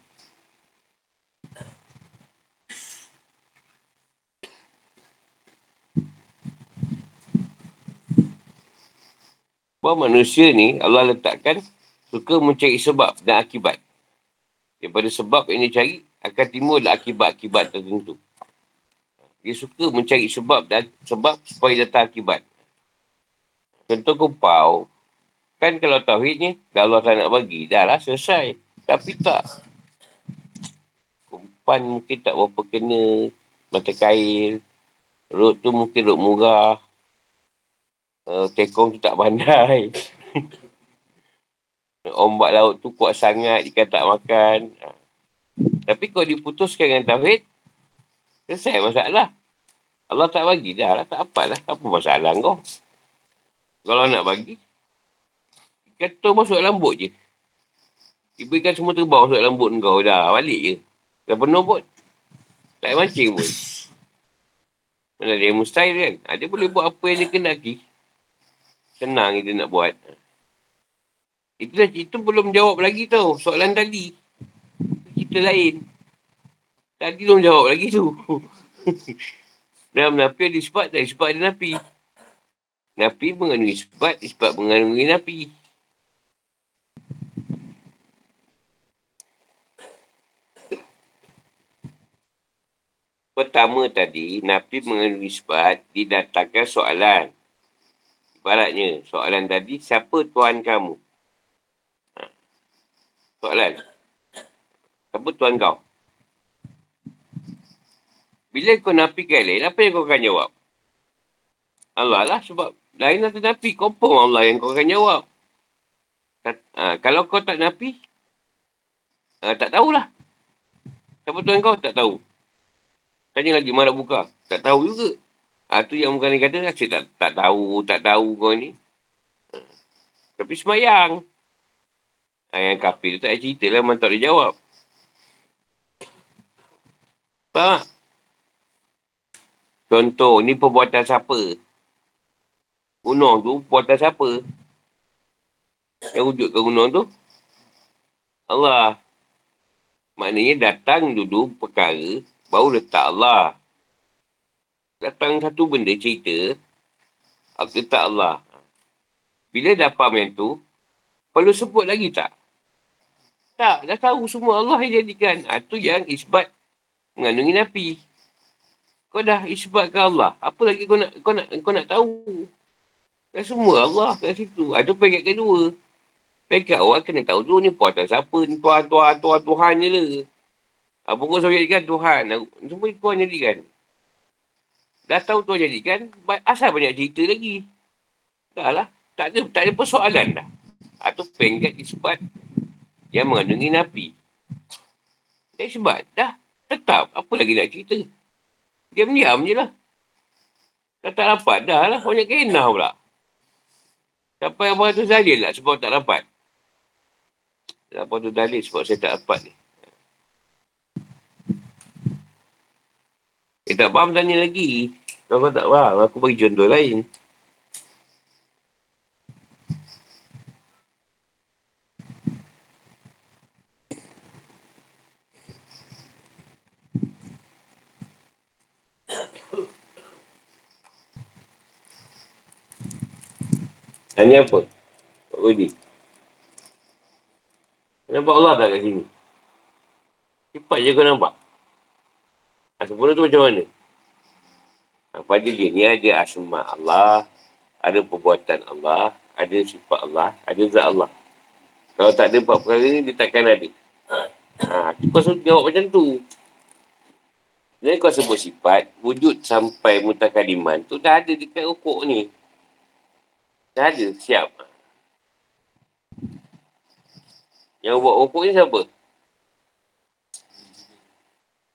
Bahawa manusia ni Allah letakkan suka mencari sebab dan akibat. Daripada sebab yang dia cari akan timbul akibat-akibat tertentu. Dia suka mencari sebab dan sebab supaya datang akibat. Contoh kupau. Kan kalau tauhid ni, kalau Allah tak nak bagi, dah lah selesai. Tapi tak. Kumpan mungkin tak berapa kena mata kail. Rut tu mungkin rut murah. Uh, tekong tu tak pandai. Ombak laut tu kuat sangat, ikan tak makan. Ha. Tapi kalau diputuskan dengan tauhid, selesai masalah. Allah tak bagi dah lah, tak apalah. Apa masalah kau? Kalau nak bagi, kata masuk dalam bot je. Ibu ikan semua terbang masuk dalam bot kau dah. Balik je. Dah penuh bot. Tak mancing pun. Mana dia mustahil kan? Ha, dia boleh buat apa yang dia kena lagi. Senang dia nak buat. Itu, itu belum jawab lagi tau. Soalan tadi. Kita lain. Tadi belum jawab lagi tu. Dalam napi ada ispat, tak ispat ada napi. Napi mengandungi ispat, ispat mengandungi napi. Pertama tadi, Nabi mengandungi ispat didatangkan soalan. Ibaratnya, soalan tadi, siapa Tuhan kamu? Ha. Soalan. Siapa Tuhan kau? Bila kau napi ke lain, apa yang kau akan jawab? Allah lah sebab lain atau napi, confirm Allah yang kau akan jawab. Ha, kalau kau tak napi, ha, tak tahulah. Siapa Tuhan kau, tak tahu. Tanya lagi, mana buka? Tak tahu juga. Ha, tu yang bukan dia kata, saya tak, tak tahu, tak tahu kau ni. Ha. Tapi semayang. Ha, yang kafir tu tak cerita lah, memang tak boleh jawab. Faham Contoh, ni perbuatan siapa? Gunung tu, perbuatan siapa? Yang wujud ke gunung tu? Allah. Maknanya datang dulu perkara Baru letak Allah. Datang satu benda cerita, aku letak Allah. Bila faham yang tu, perlu sebut lagi tak? Tak, dah tahu semua Allah yang jadikan. Ha, tu yang isbat mengandungi Nabi. Kau dah isbat ke Allah. Apa lagi kau nak kau nak kau nak tahu? Dah semua Allah kat situ. Ada ha, peringkat kedua. Peringkat awal kena tahu dulu ni puatan siapa. Ni tuan, tuan, tuan, Tuhan je lah. Ha, pokok saya jadikan Tuhan. Semua Tuhan jadikan. Dah tahu Tuhan jadikan, asal banyak cerita lagi. Dah lah. Tak ada, tak ada persoalan dah. Atau ha, pengkat disebut yang mengandungi Nabi. Dia sebab dah tetap. Apa lagi nak cerita? Diam-diam je lah. Dah tak dapat dah lah. Banyak kena pula. Sampai abang tu dalil lah sebab tak dapat. Abang tu dalil sebab saya tak dapat ni. Eh tak faham tanya lagi. Kalau kau tak faham, aku bagi contoh lain. Tanya apa? Pak Budi. Nampak Allah tak kat sini? Cepat je kau nampak. Ha, sempurna tu macam mana? Ha, pada dia ni ada asma Allah, ada perbuatan Allah, ada sifat Allah, ada zat Allah. Kalau tak ada empat perkara ni, dia takkan ada. Ha, kau suruh jawab macam tu. Jadi kau sebut sifat, wujud sampai mutakaliman tu dah ada dekat rukuk ni. Dah ada, siap. Yang buat rukuk ni siapa?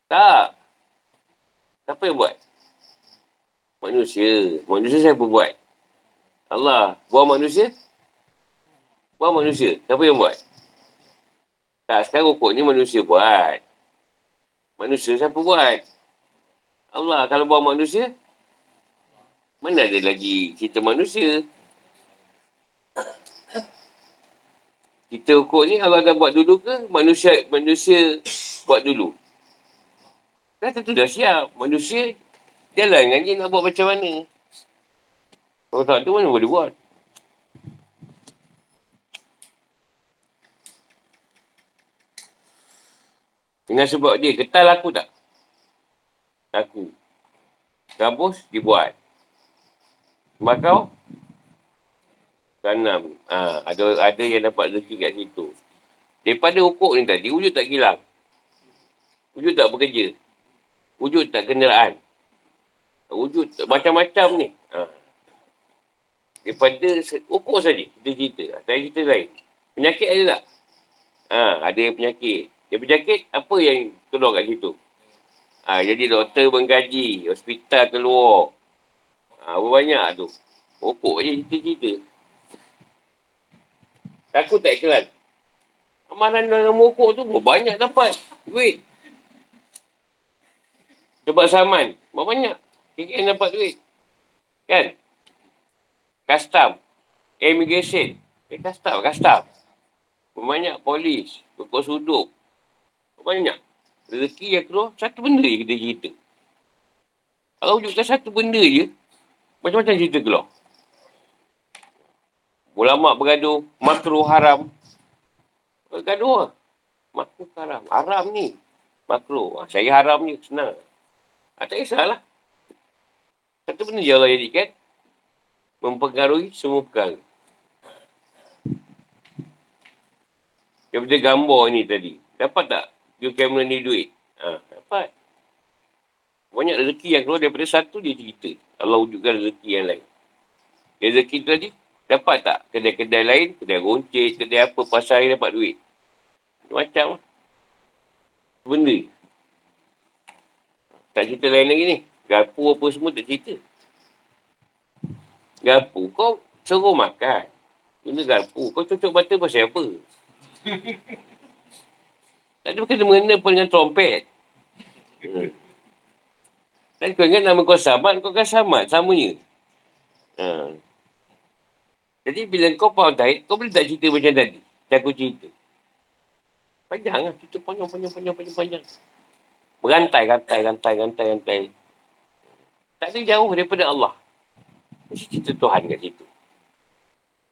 Tak. Siapa yang buat? Manusia. Manusia siapa buat? Allah. Buang manusia? Buang manusia. Siapa yang buat? Tak, sekarang rukuk ni manusia buat. Manusia siapa buat? Allah. Kalau buang manusia? Mana ada lagi kita manusia? Kita rukuk ni Allah dah buat dulu ke? Manusia manusia buat dulu. Dah tentu dah siap. Manusia jalan dengan dia nak buat macam mana. Kalau tak tu mana boleh buat. Dengan sebab dia, ketal aku tak? Aku. Kampus, dibuat. Sebab kau? Tanam. Ha, ada ada yang dapat rezeki kat situ. Daripada ukuk ni tadi, wujud tak kilang. Wujud tak bekerja. Wujud tak kenderaan. Wujud tak macam-macam ni. Ha. Daripada ukuk saja kita cerita. Tak cerita lain. Penyakit ada tak? Ha, ada penyakit. Dia penyakit, apa yang keluar kat situ? Ha, jadi doktor menggaji, hospital keluar. Ha, banyak tu. Ukuk je cerita-cerita. Takut tak ikhlas? Amalan dalam mokok tu banyak dapat duit. Sebab saman. Banyak. KKN dapat duit. Kan? Custom. Immigration. Eh, custom. Custom. Banyak polis. Pokok suduk. Banyak. Rezeki yang keluar, satu benda je kita cerita. Kalau wujudkan satu benda je, macam-macam cerita keluar. Ulama bergaduh, makruh haram. Gaduh lah. Makruh haram. Haram ni. Makruh. Ha, saya haram ni. Senang. Ha, tak kisahlah. Satu benda je Allah jadikan. Mempengaruhi semua perkara. Daripada gambar ni tadi. Dapat tak view kamera ni duit? Ha, dapat. Banyak rezeki yang keluar daripada satu dia cerita. Allah wujudkan rezeki yang lain. Rezeki tadi dapat tak kedai-kedai lain, kedai runcit, kedai apa, pasar yang dapat duit. Macam benda. Tak cerita lain lagi ni. Gapu apa semua tak cerita. Gapu kau suruh makan. Benda gapu. Kau cocok bata pasal apa? tak ada kena-mengena pun dengan trompet. Hmm. Dan kau ingat nama kau samat, kau kan samat. Samanya. Ha. Jadi bila kau faham tarik, kau boleh tak cerita macam tadi? Macam aku cerita. Panjang lah. Cerita panjang, panjang, panjang, panjang, panjang. Berantai, rantai, rantai, rantai, rantai. Tak ada jauh daripada Allah. Mesti cerita Tuhan kat situ.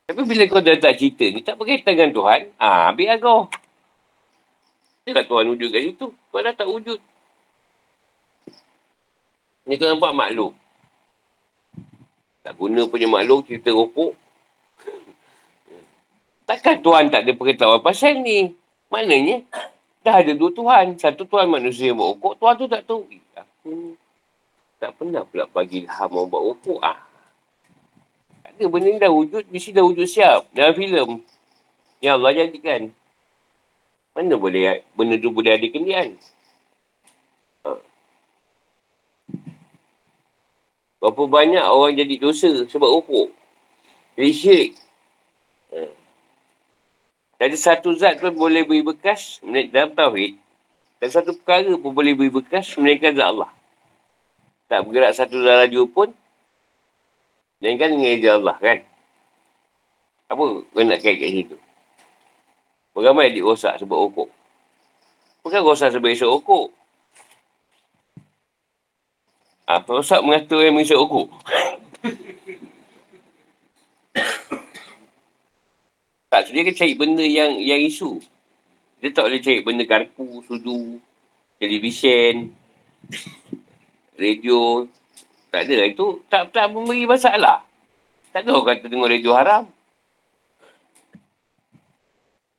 Tapi bila kau dah tak cerita ni, tak berkaitan dengan Tuhan, ah, biar kau. Dia Tuhan wujud kat situ. Kau dah tak wujud. Ni kau nampak makhluk. Tak guna punya makhluk, cerita rokok. Takkan Tuhan tak ada pengetahuan pasal ni? Maknanya, dah ada dua Tuhan. Satu Tuhan manusia yang buat rokok, Tuhan tu tak tahu. Aku tak pernah pula bagi ilham orang buat rokok. Ah. Tak ada benda ni dah wujud, mesti dah wujud siap dalam filem. Yang Allah jadikan. Mana boleh, benda tu boleh ada kendian? Ha. Berapa banyak orang jadi dosa sebab rokok? Jadi syirik. Ha. Jadi satu zat pun boleh beri bekas dalam tauhid. Dan satu perkara pun boleh beri bekas menaikkan zat Allah. Tak bergerak satu darah jua pun. Dan kan dengan ijaz Allah kan. Apa kau nak kait kat situ? Beramai adik rosak sebab okok. Bukan rosak sebab esok okok. Ah, rosak mengatur yang mengisap okok. Tak, dia kan cari benda yang yang isu. Dia tak boleh cari benda garpu, sudu, televisyen, radio. Tak ada. Itu tak, tak memberi masalah. Tak ada orang kata tengok radio haram.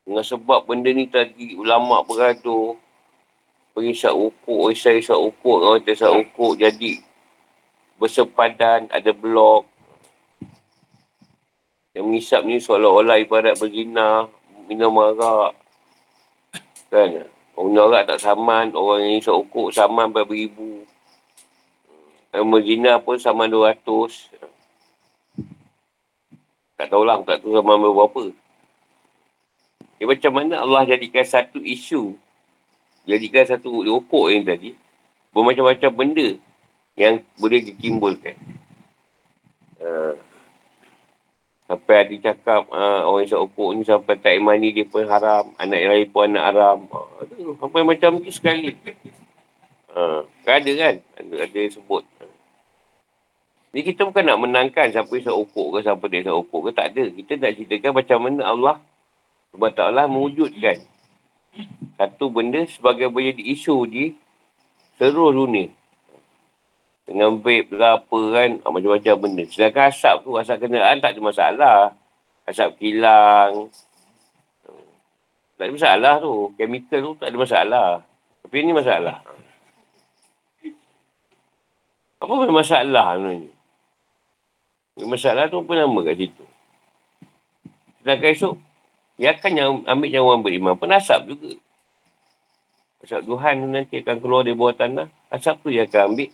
Dengan sebab benda ni tadi ulama bergaduh. Pengisap ukuk, isap-isap ukuk, orang isap ukuk jadi bersepadan, ada blok, yang mengisap ni seolah-olah ibarat berzina, minum arak. Kan? Orang minum arak tak saman, orang yang isap ukuk saman beribu. Yang berzina pun saman 200. Tak tahulah, tak tahu saman berapa. Ya, macam mana Allah jadikan satu isu, jadikan satu ukuk yang tadi, bermacam-macam benda yang boleh ditimbulkan. Uh, Sampai ada cakap uh, orang isap ukuk ni sampai tak imani dia pun haram. Anak yang lain pun anak haram. Uh, aduh, sampai macam tu sekali. Uh, ada kan? Ada, ada yang sebut. Ni kita bukan nak menangkan siapa isap ukuk ke siapa dia isap ukuk ke. Tak ada. Kita nak ceritakan macam mana Allah sebab Allah mewujudkan satu benda sebagai boleh isu di seluruh dunia. Dengan vape ke apa kan. Ah, macam-macam benda. Sedangkan asap tu, asap kenderaan tak ada masalah. Asap kilang. Tak ada masalah tu. Chemical tu tak ada masalah. Tapi ni masalah. Apa pun masalah ni? Masalah tu apa nama kat situ? Sedangkan esok, dia akan yang ambil orang beriman pun asap juga. Asap Tuhan nanti akan keluar dari bawah tanah. Asap tu dia akan ambil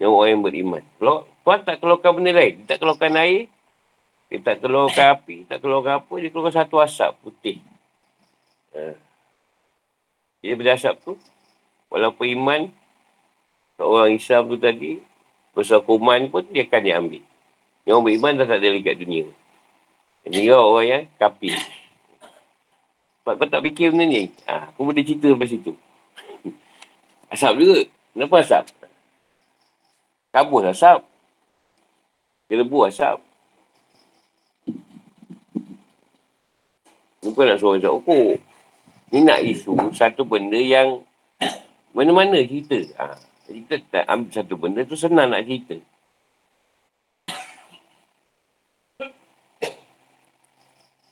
yang orang yang beriman. Kalau Tuhan tak keluarkan benda lain. Dia tak keluarkan air. Dia tak keluarkan api. Tak keluarkan apa. Dia keluarkan satu asap putih. Ha. Dia berdasap tu. Walaupun iman. Orang Islam tu tadi. Pasal kuman pun dia akan diambil. Yang orang beriman dah tak ada dekat dunia. Ini orang yang kapir. Sebab kau tak fikir benda ni. Ha, aku boleh cerita sampai situ. asap juga. Kenapa asap? Kabus asap. Kelebu asap. Bukan nak suruh asap ukur. Ni nak isu satu benda yang mana-mana cerita. Ha. Kita tak ambil satu benda tu senang nak cerita.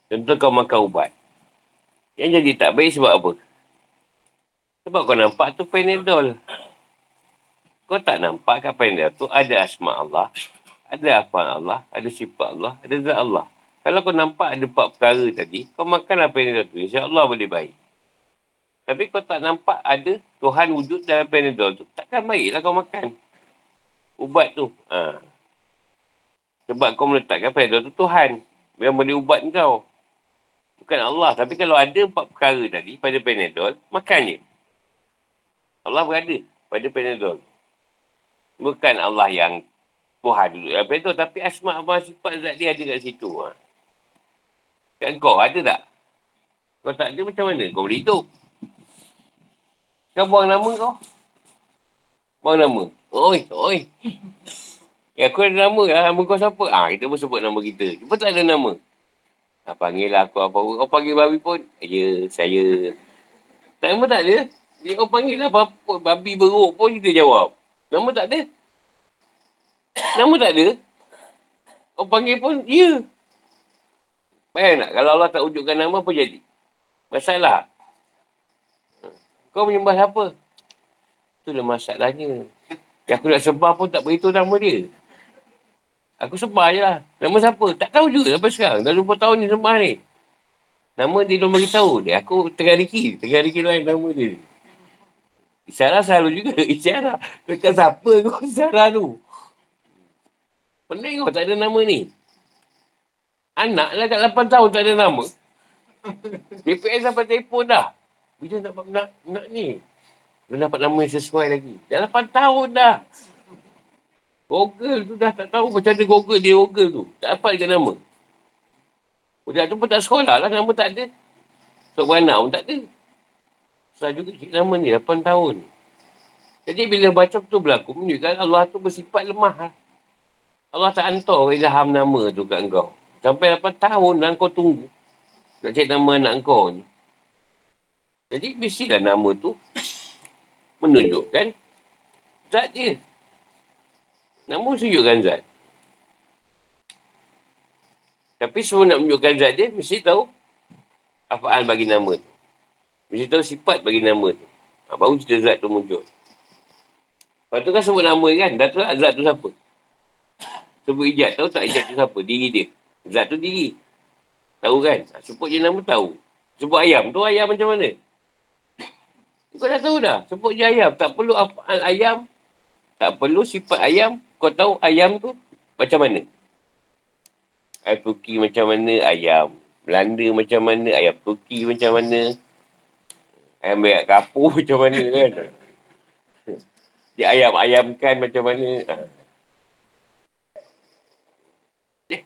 Contoh kau makan ubat. Yang jadi tak baik sebab apa? Sebab kau nampak tu Panadol. Kau tak nampak kan Panadol tu ada asma Allah. Ada apa Allah. Ada sifat Allah. Ada zat Allah. Kalau kau nampak ada empat perkara tadi, kau makan apa Panadol tu. InsyaAllah boleh baik. Tapi kau tak nampak ada Tuhan wujud dalam Panadol tu. Takkan baiklah kau makan. Ubat tu. Ha. Sebab kau meletakkan Panadol tu Tuhan. Yang boleh ubat kau. Bukan Allah. Tapi kalau ada empat perkara tadi pada Panadol, makan je. Allah berada pada Panadol. Bukan Allah yang Tuhan dulu dalam Panadol. Tapi asma Allah sifat zat dia ada kat situ. Ha. Kan kau ada tak? Kau tak ada macam mana? Kau boleh hidup. Kau buang nama kau. Buang nama. Oi, oi. Ya, aku ada nama lah. Nama kau siapa? Ah, kita pun sebut nama kita. Kita tak ada nama. Ha, panggil lah aku apa Kau panggil babi pun. Ya, saya. Tak nama tak ada. Dia kau panggil lah apa babi beruk pun kita jawab. Nama tak ada. Nama tak ada. Kau panggil pun, ya. Bayang tak? Kalau Allah tak wujudkan nama, apa jadi? Masalah. Kau menyembah siapa? Itulah masalahnya. Aku nak sebab pun tak beritahu nama dia. Aku sembah je lah. Nama siapa? Tak tahu juga sampai sekarang. Dah 20 tahun ni sembah ni. Nama dia belum beritahu dia. Aku tengah riki. Tengah riki lain nama dia. Isyarah selalu juga. Isyarah. Dekat siapa kau Isyarah tu? Pening kau tak ada nama ni. Anak lah kat 8 tahun tak ada nama. DPS sampai telefon dah. Bila nak, nak, nak ni? Belum dapat nama yang sesuai lagi. Dah 8 tahun dah. Google tu dah tak tahu macam mana Google dia Google tu. Tak dapat dia nama. Budak tu pun tak sekolah lah. Nama tak ada. Sok beranak pun tak ada. Susah juga cik nama ni. 8 tahun. Jadi bila baca tu berlaku. Menunjukkan Allah tu bersifat lemah. Lah. Allah tak hantar ilham nama tu kat kau. Sampai 8 tahun dan kau tunggu. Nak cek nama anak kau ni. Jadi mestilah nama tu menunjukkan zat dia. Namun tunjukkan zat. Tapi semua nak menunjukkan zat dia, mesti tahu apaan bagi nama tu. Mesti tahu sifat bagi nama tu. Ha, baru cerita zat tu muncul. Lepas tu kan sebut nama kan, dah tahu zat tu siapa. Sebut ijat, tahu tak ijat tu siapa? Diri dia. Zat tu diri. Tahu kan? Ha, sebut je nama tahu. Sebut ayam tu ayam macam mana? Kau dah tahu dah. Sebut je ayam. Tak perlu apaan ayam. Tak perlu sifat ayam. Kau tahu ayam tu macam mana? Ayam Turki macam mana? Ayam Belanda macam mana? Ayam Turki macam mana? Ayam berak kapur macam mana kan? Dia ayam-ayamkan macam mana? Ha. Eh.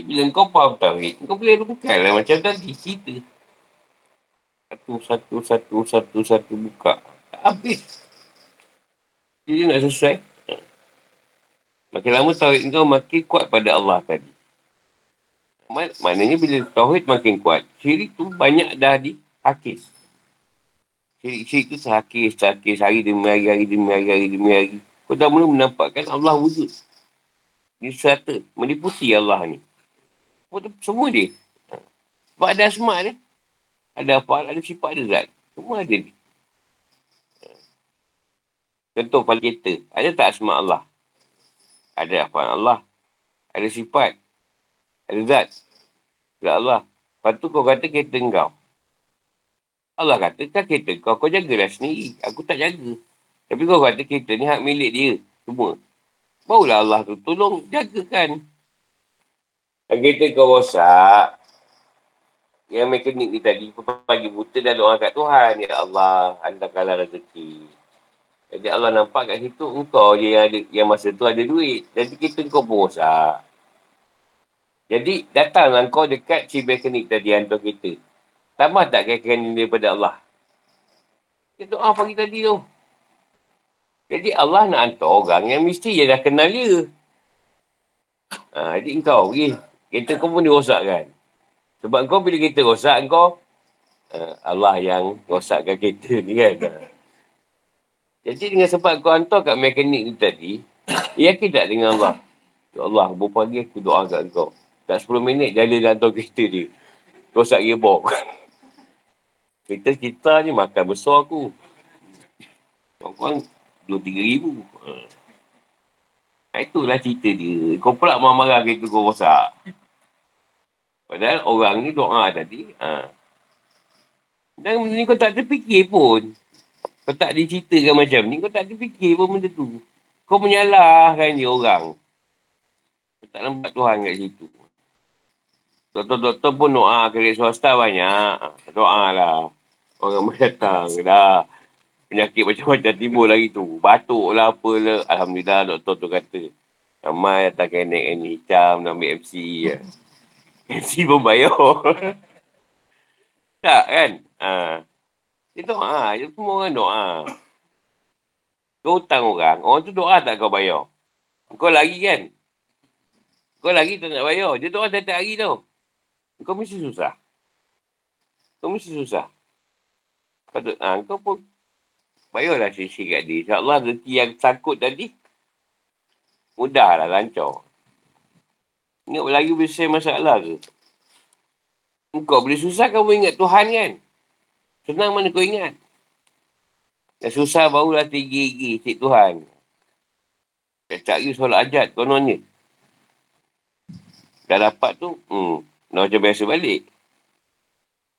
Bila kau faham tauhid, kau boleh buka lah macam tadi cerita. Satu, satu, satu, satu, satu buka. Tak habis. Dia nak sesuai. Makin lama tauhid kau makin kuat pada Allah tadi. Maknanya bila tauhid makin kuat, syirik tu banyak dah dihakis. Syirik-syirik tu sehakis, sehakis, hari demi hari, hari demi hari, hari demi hari. Kau dah mula menampakkan Allah wujud. Dia serata, meliputi Allah ni. Semua dia. Sebab ada asma dia. Ada apa, ada sifat ada zat. Semua ada dia. Contoh pada kita. Ada tak asma Allah? Ada apa Allah. Ada sifat. Ada zat. Zat Allah. Lepas tu kau kata kereta kau. Allah kata kan kereta kau. Kau jagalah sendiri. Aku tak jaga. Tapi kau kata kereta ni hak milik dia. Semua. Barulah Allah tu tolong jagakan. Dan kereta kau rosak. Yang mekanik ni tadi. Pagi buta dah doa kat Tuhan. Ya Allah. Anda kalah rezeki. Jadi Allah nampak kat situ. Engkau je yang, ada, yang masa tu ada duit. Jadi kereta kau pun rosak. Jadi datanglah kau dekat si mekanik tadi hantar kereta. Tambah tak kaitan daripada Allah? Dia doa pagi tadi tu. Jadi Allah nak hantar orang yang mesti dia dah kenal dia. Ha, jadi engkau pergi. Kereta kau pun dirosakkan. Sebab kau bila kereta rosak, kau uh, Allah yang rosakkan kereta ni kan. Jadi dengan sebab kau hantar kat mekanik ni tadi, yakin tak dengan Allah? Ya Allah, berapa pagi aku doa kat kau. Tak 10 minit dia ada hantar kereta dia. Rosak gearbox. Kereta kita ni makan besar aku. Kurang-kurang 2-3 ribu. Ha. Itulah cerita dia. Kau pula marah-marah kereta kau rosak. Padahal orang ni doa tadi. Ha. Dan benda ni kau tak terfikir pun. Kau tak diceritakan macam ni. Kau tak terfikir pun benda tu. Kau menyalahkan dia orang. Kau tak nampak Tuhan kat situ. Doktor-doktor pun doa kerja swasta banyak. Doa lah. Orang datang dah. Penyakit macam-macam timbul lagi tu. Batuk lah apa lah. Alhamdulillah doktor tu kata. Ramai datang kenek ni. Hicam nak ambil MC. MC pun bayar. tak kan? Ha. Dia doa. Dia semua orang doa. Kau hutang orang. Orang tu doa tak kau bayar? Kau lagi kan? Kau lagi tak nak bayar. Dia doa setiap hari tau. Kau mesti susah. Kau mesti susah. Patut, ha, kau pun bayarlah sisi kat dia. InsyaAllah rezeki yang takut tadi, mudahlah, lancar. Ingat lagi besar masalah ke? Kau boleh susah kamu ingat Tuhan kan? Senang mana kau ingat? Dah susah barulah tinggi-tinggi cik Tuhan. Dah cari solat ajat kononnya. Dah dapat tu, hmm, nak macam biasa balik.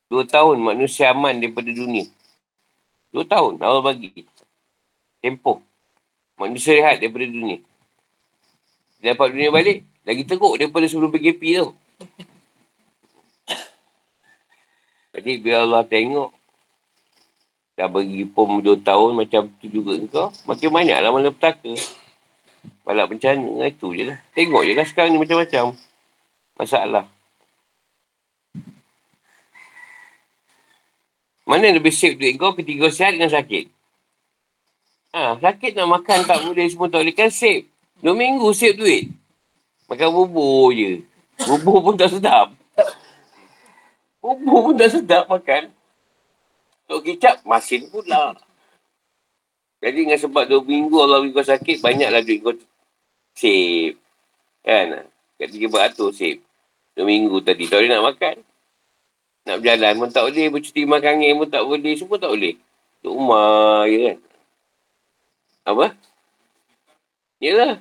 Dua tahun manusia aman daripada dunia. Dua tahun Allah bagi. Tempoh. Manusia rehat daripada dunia. Dia dapat dunia balik. Lagi teruk daripada sebelum PKP tu. Jadi biar Allah tengok. Dah bagi pom dua tahun macam tu juga kau. Makin banyak lah malam petaka. Balak bencana. Itu je lah. Tengok je lah sekarang ni macam-macam. Masalah. Mana lebih safe duit kau ketika sihat dengan sakit? Ha, sakit nak makan tak boleh semua tak boleh kan safe. Dua minggu safe duit. Makan bubur je. Bubur pun tak sedap. Bubur pun tak sedap makan. Tok kicap masin pula. Jadi dengan sebab dua minggu Allah beri kau sakit, banyaklah duit kau safe. Kan? Kat tiga beratur safe. Dua minggu tadi tak boleh nak makan. Nak berjalan pun tak boleh. Bercuti makan angin pun tak boleh. Semua tak boleh. Duduk rumah je kan. Apa? Yelah.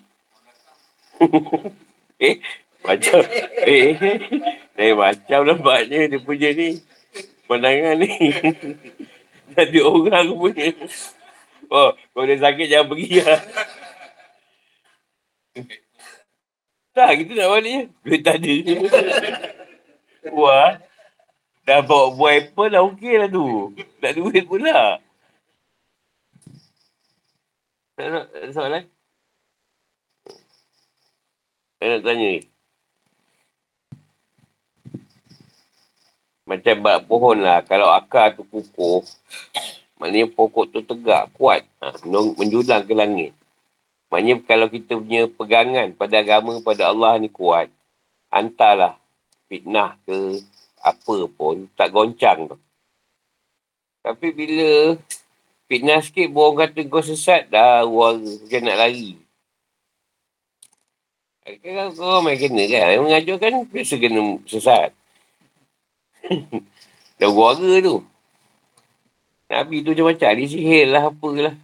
eh, macam. Eh, eh, macam nampaknya dia punya ni. Pandangan ni. Jadi orang punya. Oh, kalau dia sakit jangan pergi lah. tak, kita nak balik je. Duit tak ada. Wah. Dah bawa buah apple dah okey lah tu. Tak duit pula. Tak nak soalan? Saya nak tanya ni. Macam bak pohon lah. Kalau akar tu kukuh, maknanya pokok tu tegak, kuat. Ha, menjulang ke langit. Maknanya kalau kita punya pegangan pada agama, pada Allah ni kuat, hantarlah fitnah ke apa pun tak goncang tu. Tapi bila fitnah sikit orang kata kau sesat dah orang macam nak lari. Kan kau main kena kan. Mengajar kan biasa kena sesat. Dah warga tu. Nabi tu macam-macam. Dia sihir lah apalah.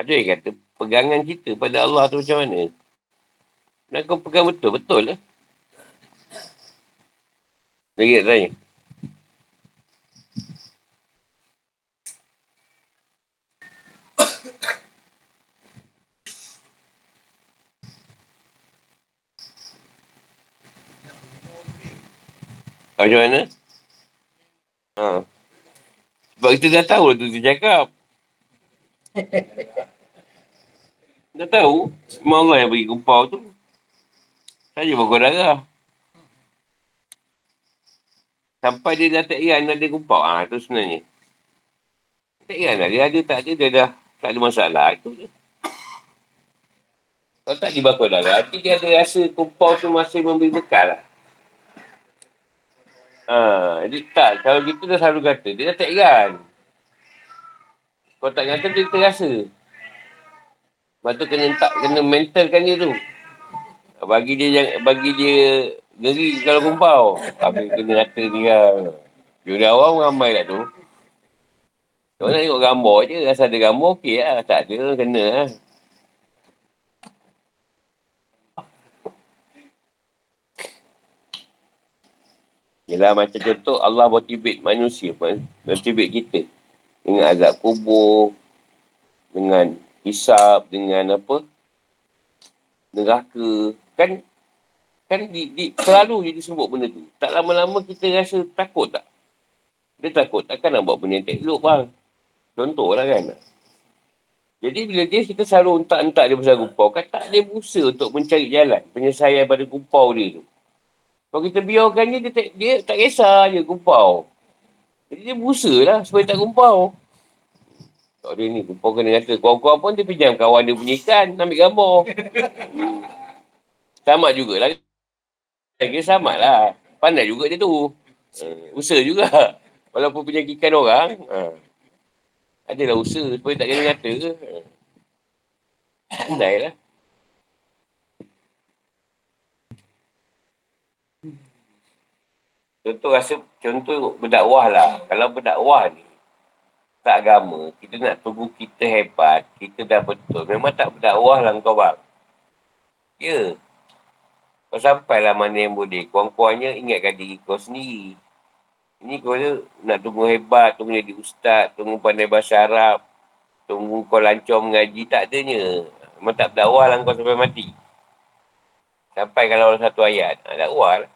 Ada yang kata pegangan kita pada Allah tu macam mana? Nak kau pegang betul, betul lah. Lagi tanya. Macam mana? Ha. Sebab kita dah tahu tu dia cakap. dah tahu. Semua Allah yang bagi kumpau tu. Saja bagus darah. Sampai dia dah tak iran ada kumpau. Ah ha, tu sebenarnya. Tak iran lah. Dia ada tak ada dia dah tak ada masalah. Itu je. Kalau tak dibakar darah, nanti dia ada rasa kumpau tu masih memberi bekal lah. Ha, jadi tak, kalau gitu dah selalu kata, dia dah tak iran. Kalau tak kata, dia terasa. Lepas tu kena tak, kena mentalkan dia tu. Bagi dia bagi dia ngeri kalau kumpau. Tapi kena kata dia. Dia awam ramai lah tu. Kau nak tengok gambar je. Rasa ada gambar, okey lah. Tak ada, kena lah. Yelah macam contoh Allah motivate manusia pun. Motivate kita. Dengan azab kubur. Dengan hisap. Dengan apa. Neraka. Kan. Kan di, di, selalu je disebut benda tu. Tak lama-lama kita rasa takut tak? Dia takut. Takkan nak buat benda yang tak elok bang. Contoh lah kan. Jadi bila dia kita selalu entak-entak dia pasal kupau. Kan tak ada berusaha untuk mencari jalan. Penyelesaian pada kupau dia tu. Kalau kita biarkan dia, dia tak, dia tak kisah je kumpau. Jadi dia berusaha lah supaya tak kumpau. Tak ada ni, kumpau kena kata. Kawan-kawan pun dia pinjam kawan dia punya ikan, ambil gambar. sama jugalah. Dia sama lah. Pandai juga dia tu. Uh, usaha juga. Walaupun punya ikan orang. Uh, adalah usaha supaya tak kena kata ke. Uh, pandai lah. Contoh rasa, contoh berdakwah lah. Kalau berdakwah ni, tak agama, kita nak tunggu kita hebat, kita dah betul. Memang tak berdakwah lah kau bang. Ya. Kau sampai lah mana yang boleh. Kuang-kuangnya ingatkan diri kau sendiri. Ini kau tu nak tunggu hebat, tunggu jadi ustaz, tunggu pandai bahasa Arab, tunggu kau lancar mengaji, tak adanya. Memang tak berdakwah lah kau sampai mati. Sampai kalau satu ayat, ha, dakwah lah.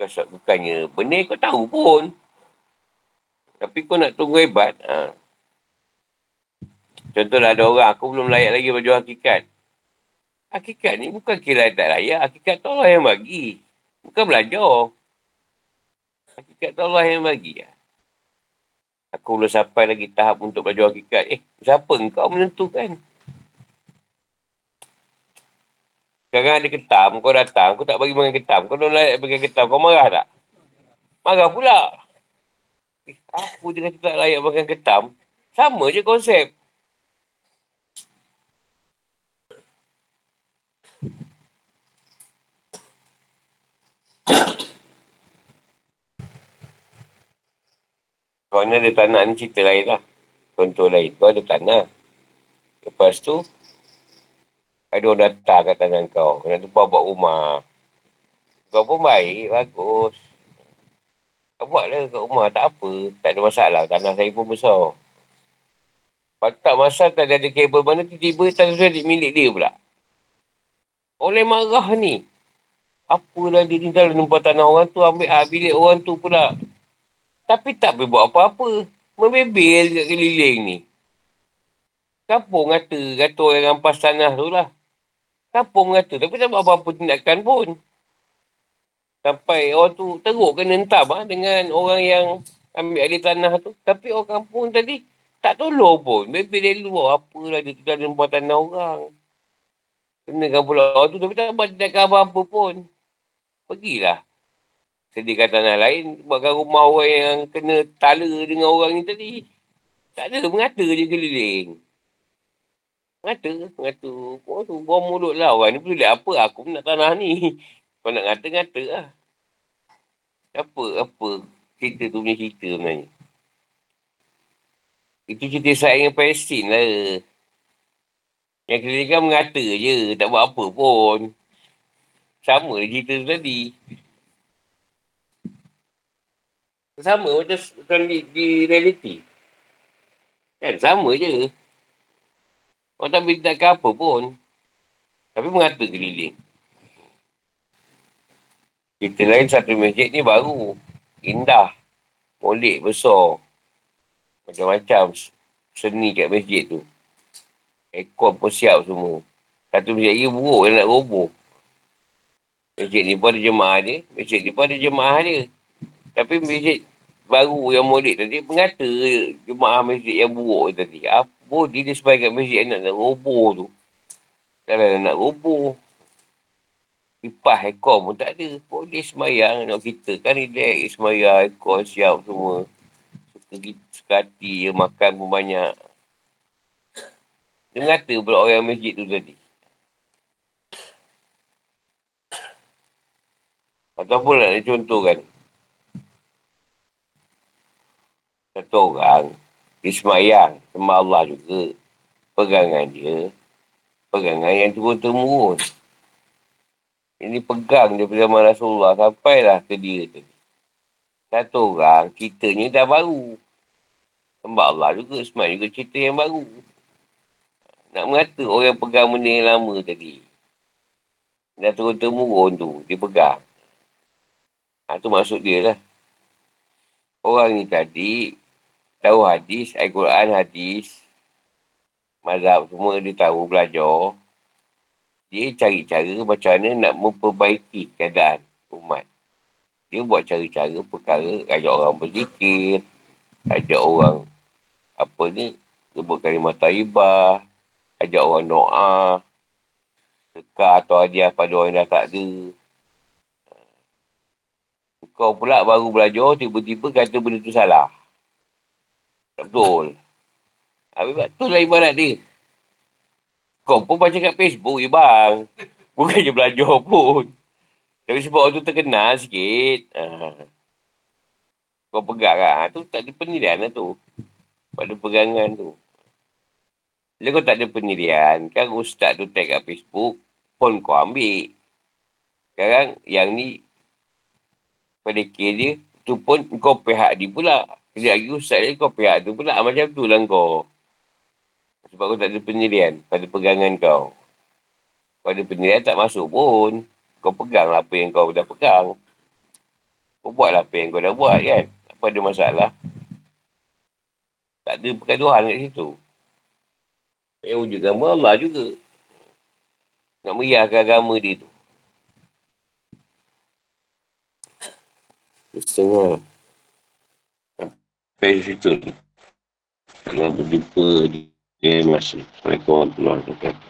Kasut bukannya benda kau tahu pun. Tapi kau nak tunggu hebat. Ha. Contohlah ada orang, aku belum layak lagi baju hakikat. Hakikat ni bukan kira tak layak. Hakikat tu Allah yang bagi. Bukan belajar. Hakikat tu Allah yang bagi. Aku belum sampai lagi tahap untuk belajar hakikat. Eh, siapa engkau menentukan? Sekarang ada ketam, kau datang, kau tak bagi makan ketam. Kau dah layak bagi ketam, kau marah tak? Marah pula. Eh, aku je kata tak layak makan ketam. Sama je konsep. Kau ni ada tanah ni cerita lain lah. Contoh lain. Kau ada tanah. Lepas tu, ada orang datang kat tangan kau. Nak tumpah buat rumah. Kau pun baik, bagus. Kau buatlah kat rumah, tak apa. Tak ada masalah, tanah saya pun besar. Lepas tak masalah, tak ada kabel mana, tiba-tiba sesuai di milik dia pula. Oleh marah ni. Apalah dia tinggal numpah tanah orang tu, ambil ah, bilik orang tu pula. Tapi tak boleh buat apa-apa. Membebel kat keliling ni. Kampung kata, kata orang rampas tanah tu lah. Kampung kata, tapi tak buat apa-apa tindakan pun. Sampai orang tu teruk kena entam ha, dengan orang yang ambil alih tanah tu. Tapi orang kampung tadi tak tolong pun. Maybe dia luar apalah dia tinggal dalam buat tanah orang. Kenakan pula orang tu tapi tak buat tindakan apa-apa pun. Pergilah. Sediakan tanah lain, buatkan rumah orang yang kena tala dengan orang ni tadi. Tak ada, mengata je keliling. Ngata, ngata. Oh, tu buang mulut lah. Orang ni pelik apa? Aku nak tanah ni. Kau nak ngata, ngata lah. Apa, apa cerita tu punya cerita sebenarnya. Itu cerita saya dengan Palestin lah. Yang kita kan mengata je. Tak buat apa pun. Sama cerita tu tadi. Sama macam, macam di, di reality. Kan sama je. Orang tak beritakan apa pun. Tapi mengata keliling. Kita lain satu masjid ni baru. Indah. Molek besar. Macam-macam seni kat masjid tu. Ekor pun siap semua. Satu masjid lagi buruk yang nak roboh. Masjid ni pun ada jemaah dia. Masjid ni pun ada jemaah dia. Tapi masjid baru yang molek tadi mengata jemaah masjid yang buruk tadi. Apa boleh dia sebagai masjid yang nak, roboh tu. Kalau nak roboh. Kipas ekor pun tak ada. Boleh semayang nak kita. Kan relax semayang ekor siap semua. Suka sekati je makan pun banyak. Dia mengata pula orang masjid tu tadi. Ataupun nak contohkan. Satu orang, dia semayang sama Allah juga. Pegangan dia, pegangan yang turun-temurun. Ini pegang daripada zaman Rasulullah sampailah ke dia tadi. Satu orang, ni dah baru. Sembah Allah juga, semayang juga cerita yang baru. Nak mengata orang pegang benda yang lama tadi. Dah turun-temurun tu, dia pegang. Ha, tu maksud dia lah. Orang ni tadi, tahu hadis, Al-Quran hadis, mazhab semua dia tahu belajar. Dia cari cara macam mana nak memperbaiki keadaan umat. Dia buat cara-cara perkara, ajak orang berzikir, ajak orang apa ni, sebut kalimah taibah, ajak orang doa, sekar atau hadiah pada orang yang dah tak ada. Kau pula baru belajar, tiba-tiba kata benda tu salah. Betul. Habis betul lah ibarat dia. Kau pun baca kat Facebook je bang. Bukan je belajar pun. Tapi sebab orang tu terkenal sikit. Ha. Kau pegang lah. Tu tak ada penilaian lah tu. Pada pegangan tu. Bila kau tak ada penilaian, kan ustaz tu tag kat Facebook, pun kau ambil. Sekarang yang ni, pada dia, tu pun kau pihak dia pula. Kejap lagi ustaz dia kau pihak tu pula. Macam tu lah kau. Sebab kau tak ada penilaian pada pegangan kau. Kau ada penilaian tak masuk pun. Kau pegang lah apa yang kau dah pegang. Kau buat lah apa yang kau dah buat kan. Apa ada masalah. Tak ada perkaduhan kat situ. Yang wujud gambar Allah juga. Nak meriahkan agama dia tu. Setengah. Sampai situ. Kalau berjumpa di masih. Assalamualaikum warahmatullahi wabarakatuh.